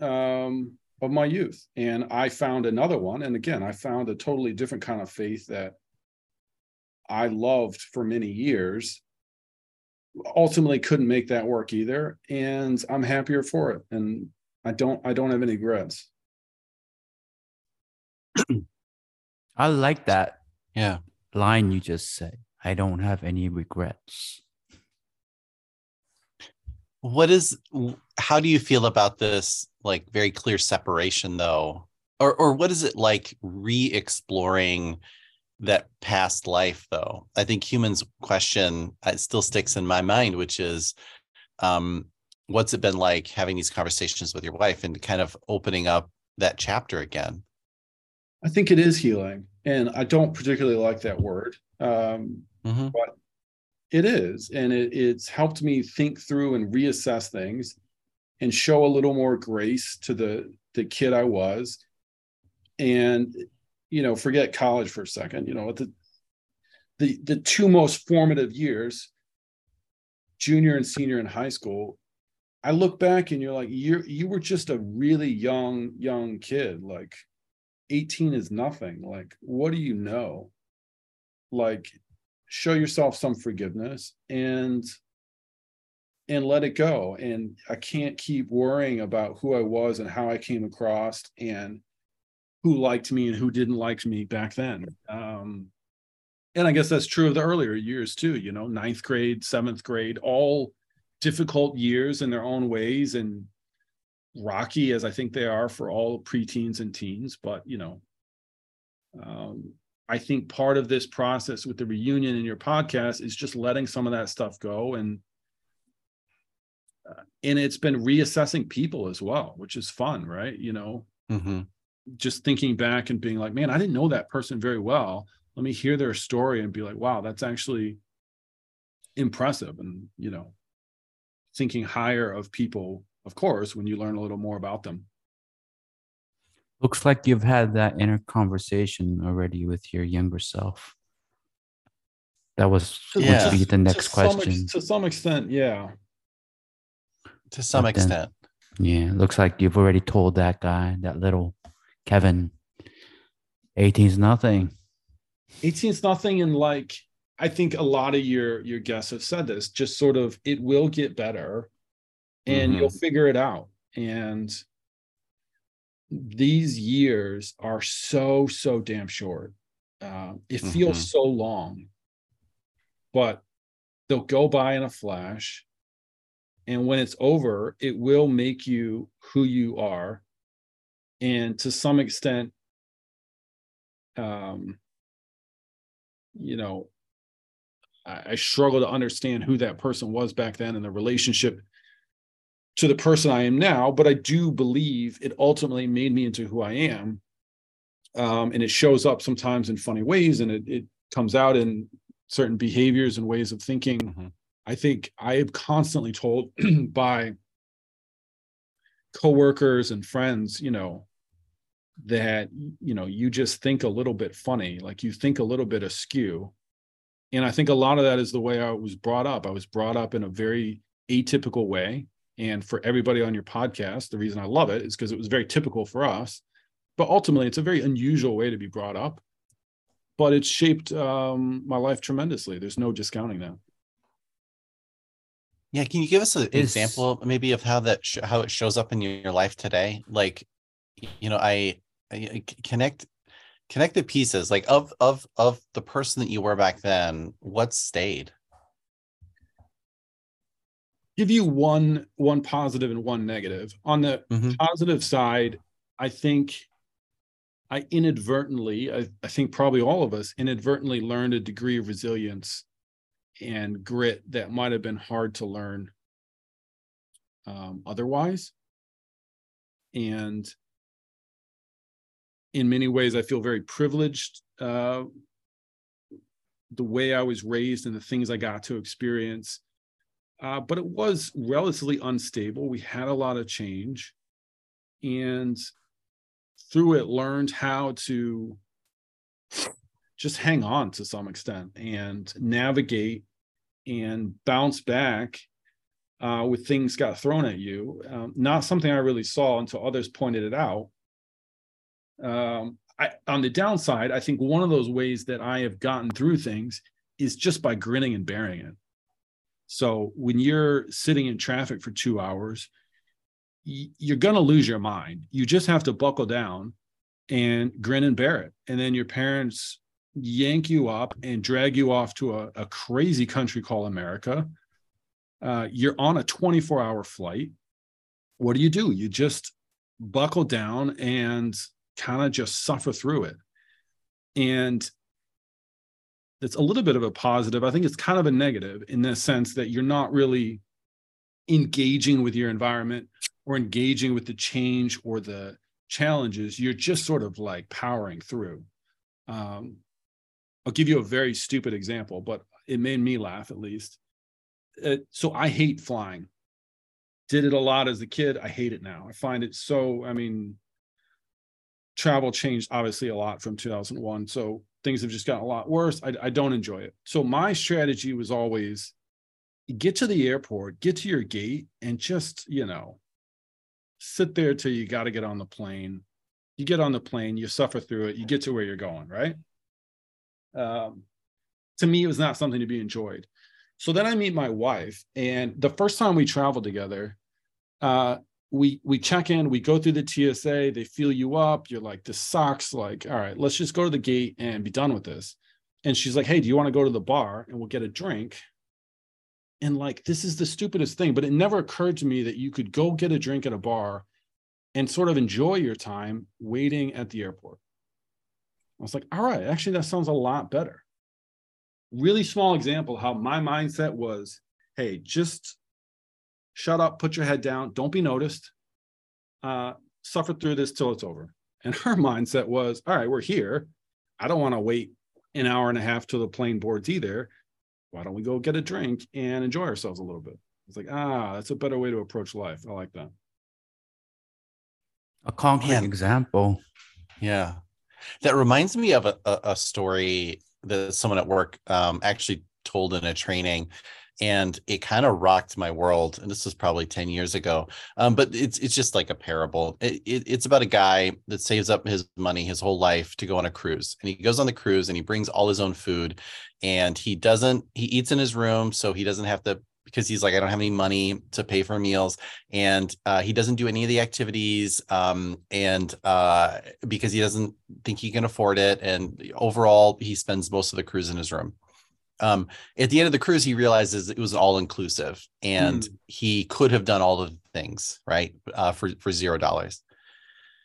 um, of my youth. And I found another one. And again, I found a totally different kind of faith that I loved for many years. Ultimately couldn't make that work either. And I'm happier for it. And I don't I don't have any regrets. I like that yeah line you just said. I don't have any regrets. what is how do you feel about this like very clear separation though or or what is it like re-exploring that past life though i think humans question it still sticks in my mind which is um what's it been like having these conversations with your wife and kind of opening up that chapter again I think it is healing. And I don't particularly like that word. Um, Mhm. but it is and it, it's helped me think through and reassess things and show a little more grace to the the kid i was. And you know forget college for a second you know the the the two most formative years junior and senior in high school i look back and you're like you you were just a really young young kid like 18 is nothing like what do you know? Like show yourself some forgiveness and and let it go. And i can't keep worrying about who i was and how i came across and who liked me and who didn't like me back then. Um and i guess that's true of the earlier years too you know ninth grade seventh grade all difficult years in their own ways and rocky as i think they are for all preteens and teens but you know um I think part of this process with the reunion in your podcast is just letting some of that stuff go and and it's been reassessing people as well, which is fun, right? You know, Mhm. just thinking back and being like, man, I didn't know that person very well. Let me hear their story and be like, wow, that's actually impressive. And, you know, thinking higher of people, of course, when you learn a little more about them. Looks like you've had that inner conversation already with your younger self. That was Yeah. would be the next to some ex- question. to some extent, yeah. To some But then- extent. Yeah, looks like you've already told that guy, that little Kevin, 18's nothing. 18's nothing and like i think a lot of your your guests have said this just sort of it will get better and Mhm. you'll figure it out and these years are so so damn short uh, it feels Mhm. so long but they'll go by in a flash and when it's over it will make you who you are. And to some extent um you know I, I struggle to understand who that person was back then and the relationship to the person i am now but i do believe it ultimately made me into who i am. Um, and it shows up sometimes in funny ways and it, it comes out in certain behaviors and ways of thinking. Mhm. I think i am constantly told by coworkers and friends you know that you know you just think a little bit funny like you think a little bit askew. And i think a lot of that is the way i was brought up. I was brought up in a very atypical way. And for everybody on your podcast the reason i love it is because it was very typical for us. But ultimately it's a very unusual way to be brought up. But it's shaped um, my life tremendously. There's no discounting that Yeah, can you give us an Is- example maybe of how that sh- how it shows up in your, your life today? Like, you know, I connect connect the pieces like of of of the person that you were back then. What stayed? give you one one positive and one negative on the Mhm. positive side i think i inadvertently I, I think probably all of us inadvertently learned a degree of resilience and grit that might have been hard to learn um, otherwise. And in many ways i feel very privileged uh, the way i was raised and the things i got to experience. Uh, but it was relatively unstable. We had a lot of change, and through it, learned how to just hang on to some extent and navigate and bounce back uh, with things got thrown at you. Um, not something I really saw until others pointed it out. Um, I, on the downside, I think one of those ways that I have gotten through things is just by grinning and bearing it. So when you're sitting in traffic for two hours, you're going to lose your mind. You just have to buckle down and grin and bear it. And then your parents yank you up and drag you off to a, a crazy country called America. Uh, you're on a 24 hour flight. What do you do? You just buckle down and kind of just suffer through it. And it's a little bit of a positive. I think it's kind of a negative in the sense that you're not really engaging with your environment or engaging with the change or the challenges. You're just sort of like powering through. Um, I'll give you a very stupid example, but it made me laugh at least. Uh, so I hate flying. Did it a lot as a kid. I hate it now. I find it so, I mean, travel changed obviously a lot from 2001. So things have just gotten a lot worse. I, I don't enjoy it. So my strategy was always get to the airport, get to your gate, and just, you know, sit there till you got to get on the plane. You get on the plane, you suffer through it, you get to where you're going, right? Um, to me, it was not something to be enjoyed. So then I meet my wife, and the first time we traveled together, uh, we we check in, we go through the TSA, they feel you up, you're like, this sucks. Like, all right, let's just go to the gate and be done with this. And she's like, Hey, do you want to go to the bar and we'll get a drink? And like, this is the stupidest thing, but it never occurred to me that you could go get a drink at a bar and sort of enjoy your time waiting at the airport. I was like, all right, actually, that sounds a lot better. Really small example how my mindset was hey, just shut up, put your head down, don't be noticed, uh, suffer through this till it's over. And her mindset was, all right, we're here. I don't want to wait an hour and a half till the plane boards either. Why don't we go get a drink and enjoy ourselves a little bit? It's like, ah, that's a better way to approach life. I like that. A concrete Man. example. Yeah. That reminds me of a, a, a story that someone at work um, actually told in a training. and it kind of rocked my world. And this was probably 10 years ago. Um, but it's it's just like a parable. It, it, it's about a guy that saves up his money his whole life to go on a cruise. And he goes on the cruise and he brings all his own food and he doesn't he eats in his room so he doesn't have to because he's like, I don't have any money to pay for meals, and uh, he doesn't do any of the activities, um, and uh, because he doesn't think he can afford it, and overall, he spends most of the cruise in his room. Um, at the end of the cruise, he realizes it was all inclusive, and mm. he could have done all the things right uh, for for zero dollars.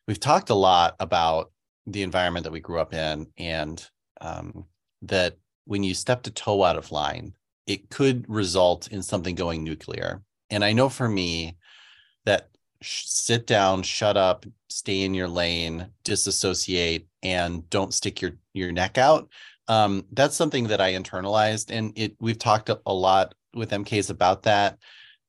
We've talked a lot about the environment that we grew up in, and um, that when you step a toe out of line, it could result in something going nuclear. And I know for me that sh- sit down, shut up, stay in your lane, disassociate, and don't stick your your neck out. Um, that's something that I internalized, and it we've talked a, lot with MKs about that.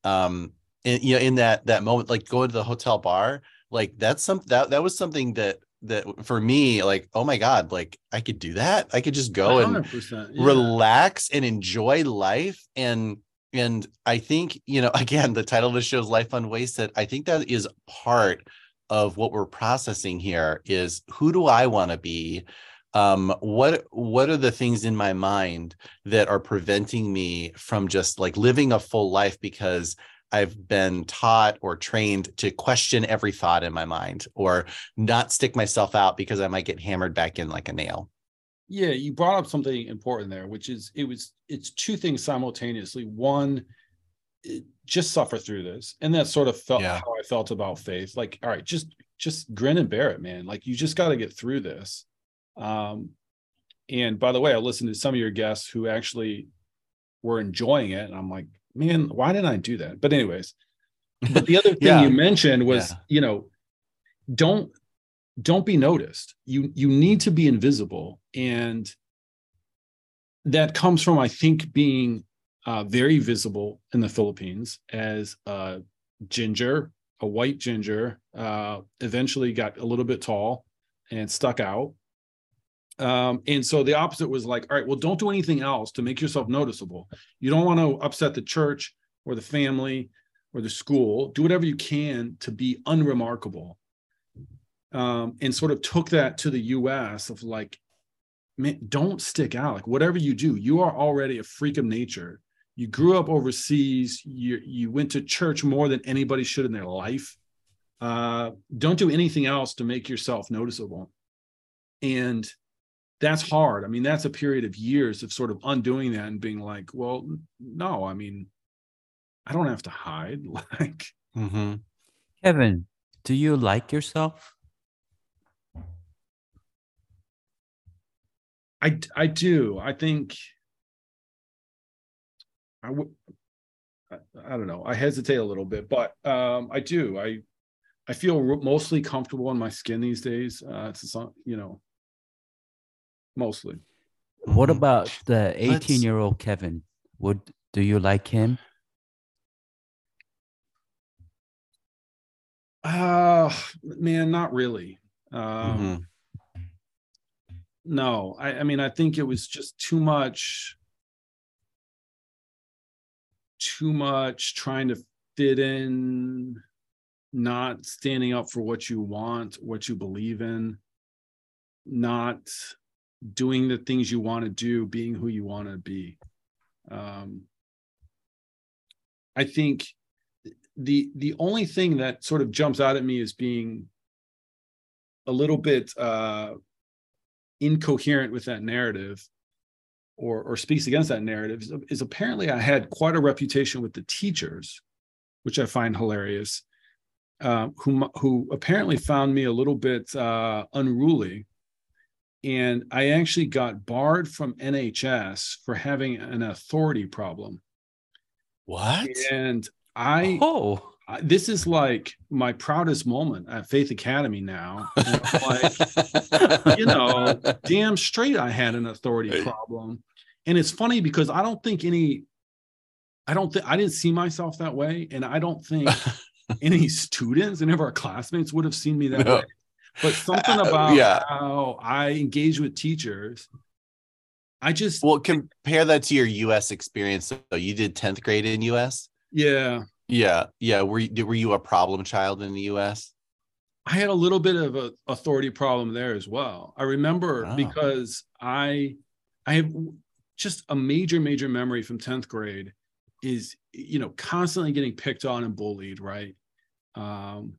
Um, and, you know, in that that moment, like going to the hotel bar, like that's some that that was something that that for me like oh my god like i could do that i could just go and yeah. relax and enjoy life and and i think you know again the title of the show is life unwasted i think that is part of what we're processing here is who do i want to be um what what are the things in my mind that are preventing me from just like living a full life because I've been taught or trained to question every thought in my mind or not stick myself out because I might get hammered back in like a nail. Yeah, you brought up something important there, which is it was it's two things simultaneously. One, just suffer through this, and that sort of felt yeah. how I felt about faith. Like, all right, just just grin and bear it, man. Like you just got to get through this. Um, and by the way, I listened to some of your guests who actually were enjoying it, and I'm like, man, why didn't I do that? But anyways, but the other thing yeah. you mentioned was, yeah. you know, don't don't be noticed. You you need to be invisible, and that comes from I think being uh, very visible in the Philippines as a ginger, a white ginger. Uh, eventually got a little bit tall and stuck out. Um, and so the opposite was like, all right, well, don't do anything else to make yourself noticeable. You don't want to upset the church or the family or the school. Do whatever you can to be unremarkable. Um, and sort of took that to the US of like, man, don't stick out. Like whatever you do, you are already a freak of nature. You grew up overseas. You you went to church more than anybody should in their life. Uh, don't do anything else to make yourself noticeable. And that's hard. I mean, that's a period of years of sort of undoing that and being like, well, no, I mean, I don't have to hide. Like, mm-hmm. Kevin, do you like yourself? I I do. I think I would. I, I don't know. I hesitate a little bit, but um, I do. I I feel mostly comfortable in my skin these days. Uh, it's you know mostly. What mm-hmm. about the 18 year old Kevin? Would do you like him? Uh man, not really. Um mm-hmm. no, I, I mean I think it was just too much too much trying to fit in, not standing up for what you want, what you believe in, not doing the things you want to do, being who you want to be. Um, I think the the only thing that sort of jumps out at me is being a little bit uh, incoherent with that narrative or or speaks against that narrative is, is, apparently I had quite a reputation with the teachers, which I find hilarious, uh, who who apparently found me a little bit uh, unruly and I actually got barred from NHS for having an authority problem. What? And I oh I, this is like my proudest moment at Faith Academy now. like, you know, damn straight I had an authority problem. And it's funny because I don't think any I don't think I didn't see myself that way. And I don't think any students, any of our classmates would have seen me that no. way but something uh, about uh, yeah. how I engage with teachers I just Well, compare that to your U.S. experience. So you did tenth grade in U.S. yeah, Yeah, yeah. Were you, were you a problem child in the U.S.? I had a little bit of a authority problem there as well. I remember Wow. because I I have just a major major memory from 10th grade is you know constantly getting picked on and bullied, right? Um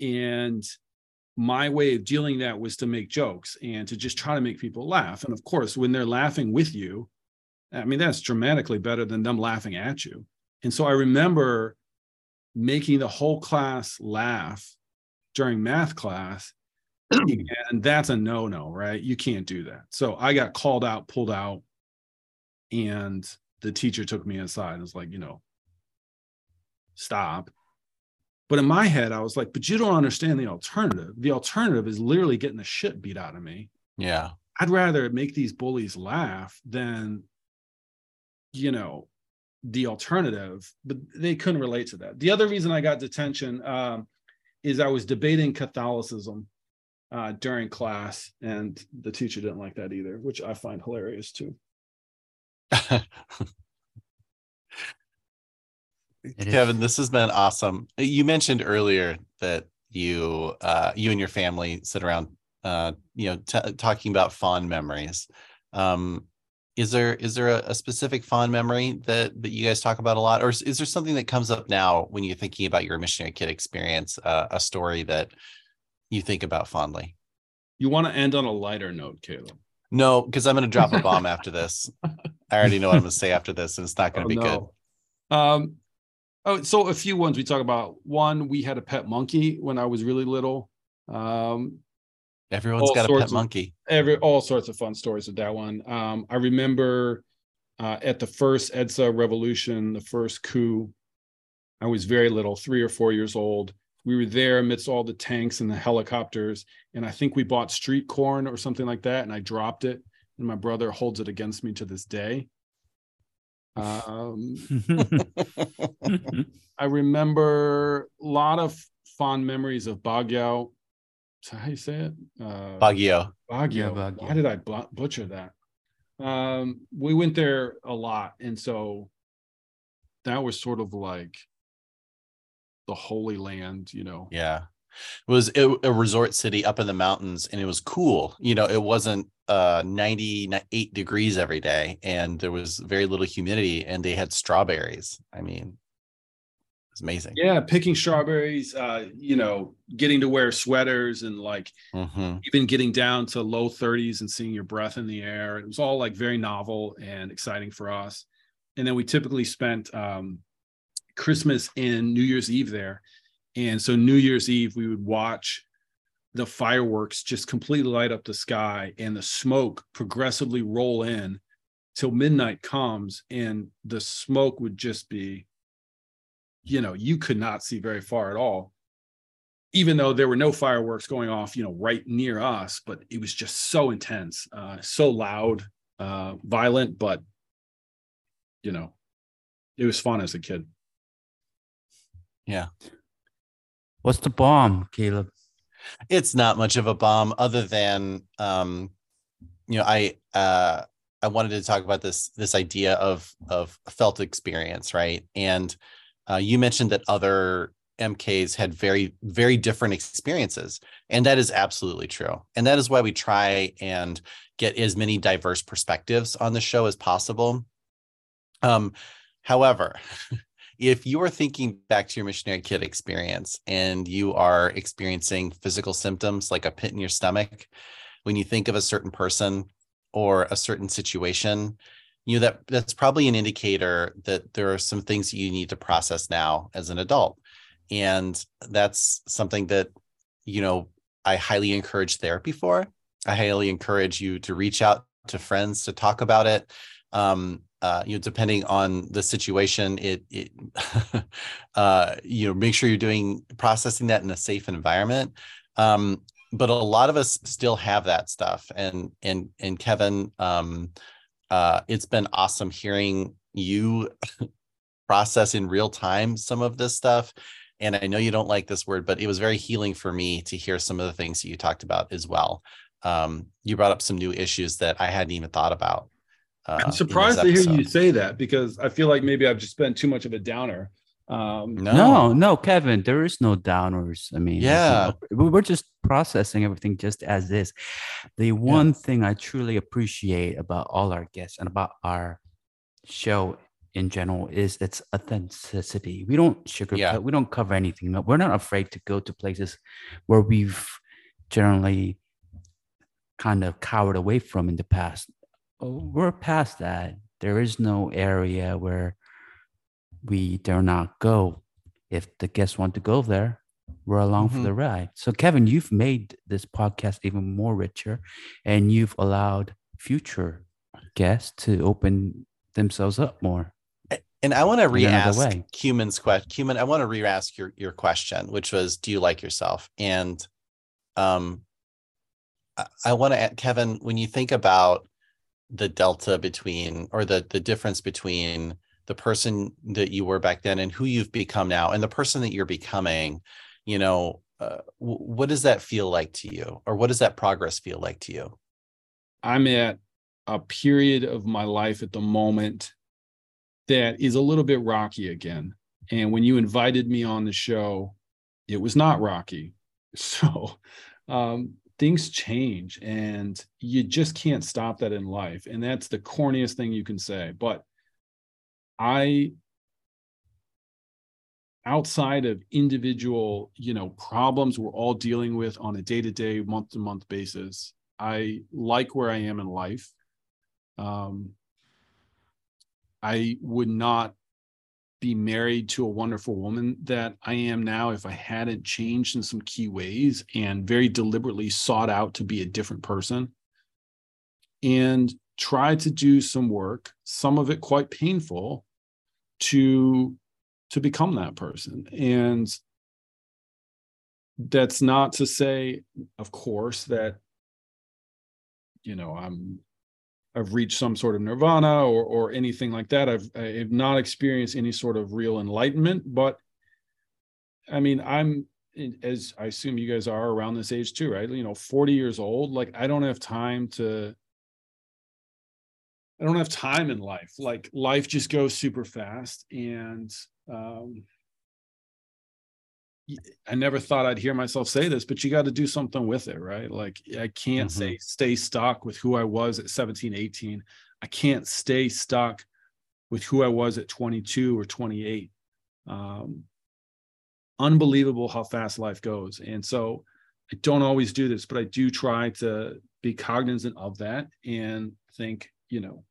and my way of dealing that was to make jokes and to just try to make people laugh. And of course, when they're laughing with you, I mean that's dramatically better than them laughing at you. And so I remember making the whole class laugh during math class. and that's a no no, right? You can't do that. So I got called out, pulled out, and the teacher took me aside and was like, you know, stop. But in my head, I was like, but you don't understand the alternative. The alternative is literally getting the shit beat out of me. Yeah. I'd rather make these bullies laugh than, you know, the alternative. But they couldn't relate to that. The other reason I got detention um, is I was debating Catholicism uh, during class, and the teacher didn't like that either, which I find hilarious too. It is. Kevin, this has been awesome. You mentioned earlier that you uh, you and your family sit around, uh, you know, t- talking about fond memories. Um, is there is there a, a specific fond memory that that you guys talk about a lot, or is, is there something that comes up now when you're thinking about your missionary kid experience? Uh, a story that you think about fondly? You want to end on a lighter note, Caleb? No, because I'm going to drop a bomb after this. I already know what I'm going to say after this, and it's not going to Oh, be good. Um, oh, so a few ones we talk about. One, we had a pet monkey when I was really little. Um, Everyone's got a pet of- monkey. every all sorts of fun stories with that one. Um, I remember uh, at the first EDSA revolution, the first coup. I was very little, three or four years old. We were there amidst all the tanks and the helicopters, and I think we bought street corn or something like that, and I dropped it, and my brother holds it against me to this day. Um, I remember a lot of fond memories of Baguio. Is that how you say it? Uh, Baguio. Baguio. Yeah, Baguio. Why did I butcher that? Um, we went there a lot, and so that was sort of like the Holy Land, you know. Yeah. It was a, a resort city up in the mountains and it was cool. You know, it wasn't uh 98 degrees every day and there was very little humidity and they had strawberries. I mean, it's amazing. Yeah, picking strawberries, uh, you know, getting to wear sweaters and like Mhm. even getting down to low 30s and seeing your breath in the air. It was all like very novel and exciting for us. And then we typically spent um, Christmas and New Year's Eve there. And so New Year's Eve, we would watch the fireworks just completely light up the sky and the smoke progressively roll in till midnight comes and the smoke would just be you know you could not see very far at all even though there were no fireworks going off you know right near us but it was just so intense uh so loud uh violent but you know it was fun as a kid Yeah. What's the bomb, Caleb? It's not much of a bomb other than um you know, I uh I wanted to talk about this this idea of of felt experience, right? And uh, you mentioned that other MKs had very very different experiences, and that is absolutely true. And that is why we try and get as many diverse perspectives on the show as possible. Um, however, if you are thinking back to your missionary kid experience and you are experiencing physical symptoms like a pit in your stomach, when you think of a certain person or a certain situation, you know that that's probably an indicator that there are some things you need to process now as an adult. And that's something that, you know, I highly encourage therapy for. I highly encourage you to reach out to friends to talk about it. Um, uh, you know, depending on the situation, it, it uh, you know, make sure you're doing processing that in a safe environment. Um, but a lot of us still have that stuff, and and and Kevin, um, uh, it's been awesome hearing you process in real time some of this stuff. And I know you don't like this word, but it was very healing for me to hear some of the things that you talked about as well. um, you brought up some new issues that I hadn't even thought about. Uh, I'm surprised to hear you say that because I feel like maybe I've just been too much of a downer. Um, No, no, no, Kevin, there is no downers. I mean, Yeah. we- we're just processing everything just as is. The one thing I truly appreciate about all our guests and about our show in general is its authenticity. We don't sugarcoat, Yeah. we don't cover anything. No, We're not afraid to go to places where we've generally kind of cowered away from in the past. Oh, We're past that. There is no area where we dare not go. If the guests want to go there, we're along for Mhm. the ride. So, Kevin, you've made this podcast even more richer and you've allowed future guests to open themselves up more. And I want to re-ask way. Cumin's question. Cumin, I want to re-ask your your question, which was, "Do you like yourself?" And um, I, I want to add, Kevin, when you think about the delta between, or the the difference between the person that you were back then and who you've become now, and the person that you're becoming, you know, uh, w- what does that feel like to you, or what does that progress feel like to you? I'm at a period of my life at the moment that is a little bit rocky again. And when you invited me on the show, it was not rocky. So um, things change and you just can't stop that in life. And that's the corniest thing you can say. But I, outside of individual, you know, problems we're all dealing with on a day to day, month to month basis, I like where I am in life. Um, I would not be married to a wonderful woman that I am now if I hadn't changed in some key ways and very deliberately sought out to be a different person and tried to do some work, some of it quite painful, to to become that person. And that's not to say, of course, that you know i'm i've reached some sort of nirvana or or anything like that. I've i've not experienced any sort of real enlightenment but i mean i'm as i assume you guys are around this age too right? You know 40 years old like i don't have time to i don't have time in life. Like life just goes super fast and um I never thought I'd hear myself say this, but you got to do something with it, right? Like I can't Mhm. say stay stuck with who I was at 17, 18. I can't stay stuck with who I was at 22 or 28. Um, unbelievable how fast life goes. And so I don't always do this, but I do try to be cognizant of that and think, you know,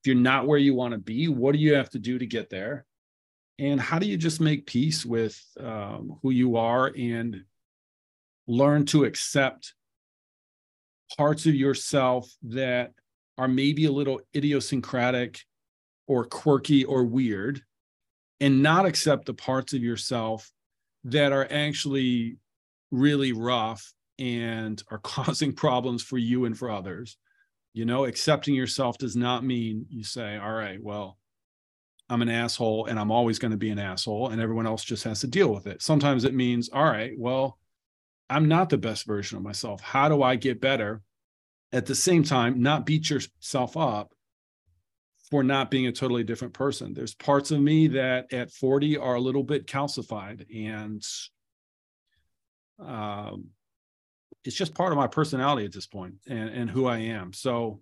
if you're not where you want to be, what do you have to do to get there? And how do you just make peace with um, who you are and learn to accept parts of yourself that are maybe a little idiosyncratic or quirky or weird and not accept the parts of yourself that are actually really rough and are causing problems for you and for others? You know accepting yourself does not mean you say all right well I'm an asshole and I'm always going to be an asshole and everyone else just has to deal with it. Sometimes it means, all right, well, I'm not the best version of myself. How do I get better? At the same time, not beat yourself up for not being a totally different person. There's parts of me that at 40 are a little bit calcified and um, it's just part of my personality at this point and, and who I am. So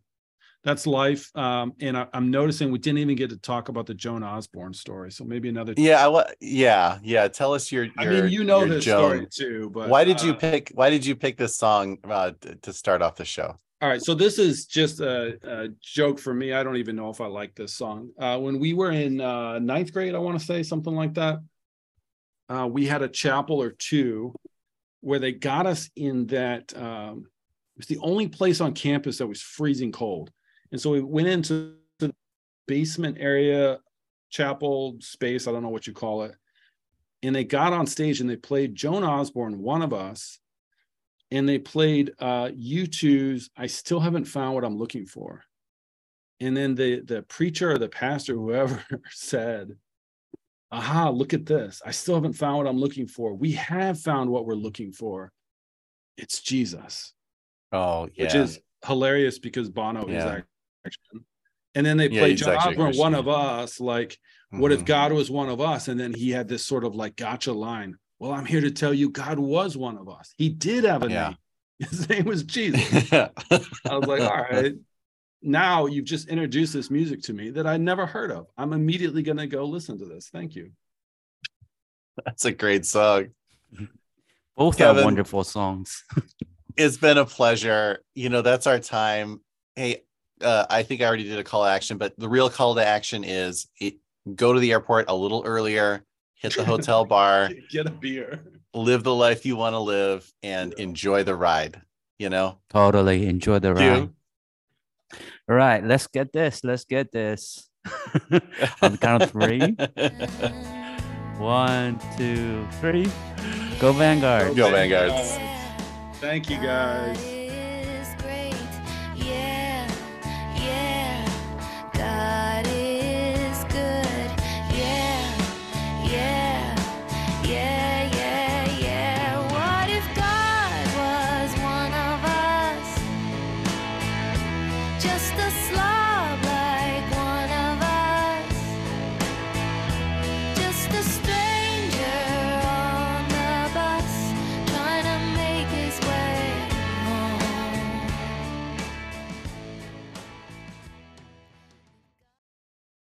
that's life. Um, and I, I'm noticing we didn't even get to talk about the Joan Osborne story. So maybe another. Yeah, I yeah, yeah. Tell us your. I mean, you know your this Joan. story too, but why did you uh, pick? Why did you pick this song uh, to start off the show? All right, so this is just a, a joke for me. I don't even know if I like this song. Uh, when we were in uh, ninth grade, I want to say something like that. Uh, we had a chapel or two where they got us in that. Um, it was the only place on campus that was freezing cold, and so we went into the basement area, chapel space. I don't know what you call it, and they got on stage and they played Joan Osborne, "One of Us." and they played uh U2's I still haven't found what I'm looking for. And then the the preacher or the pastor, whoever said, Aha, look at this. I still haven't found what I'm looking for. We have found what we're looking for. It's Jesus. Oh, yeah. which is hilarious because Bono Yeah. is action. And then they Yeah, play he's Joan actually Osborne, one of us. Like, what if Mhm. God was one of us? And then he had this sort of like gotcha line. Well, I'm here to tell you, God was one of us. He did have a Yeah. name. His name was Jesus. I was like, all right. Now you've just introduced this music to me that I never heard of. I'm immediately going to go listen to this. Thank you. That's a great song. Both Kevin. are wonderful songs. It's been a pleasure. You know, that's our time. Hey, uh, I think I already did a call to action, but the real call to action is it, go to the airport a little earlier, hit the hotel bar, Get a beer. live the life you want to live, and Yeah. enjoy the ride. You know, Totally enjoy the You? ride. All right, let's get this. Let's get this. On the count of three. One, two, three. Go Vanguard. Go vanguard. Thank you guys.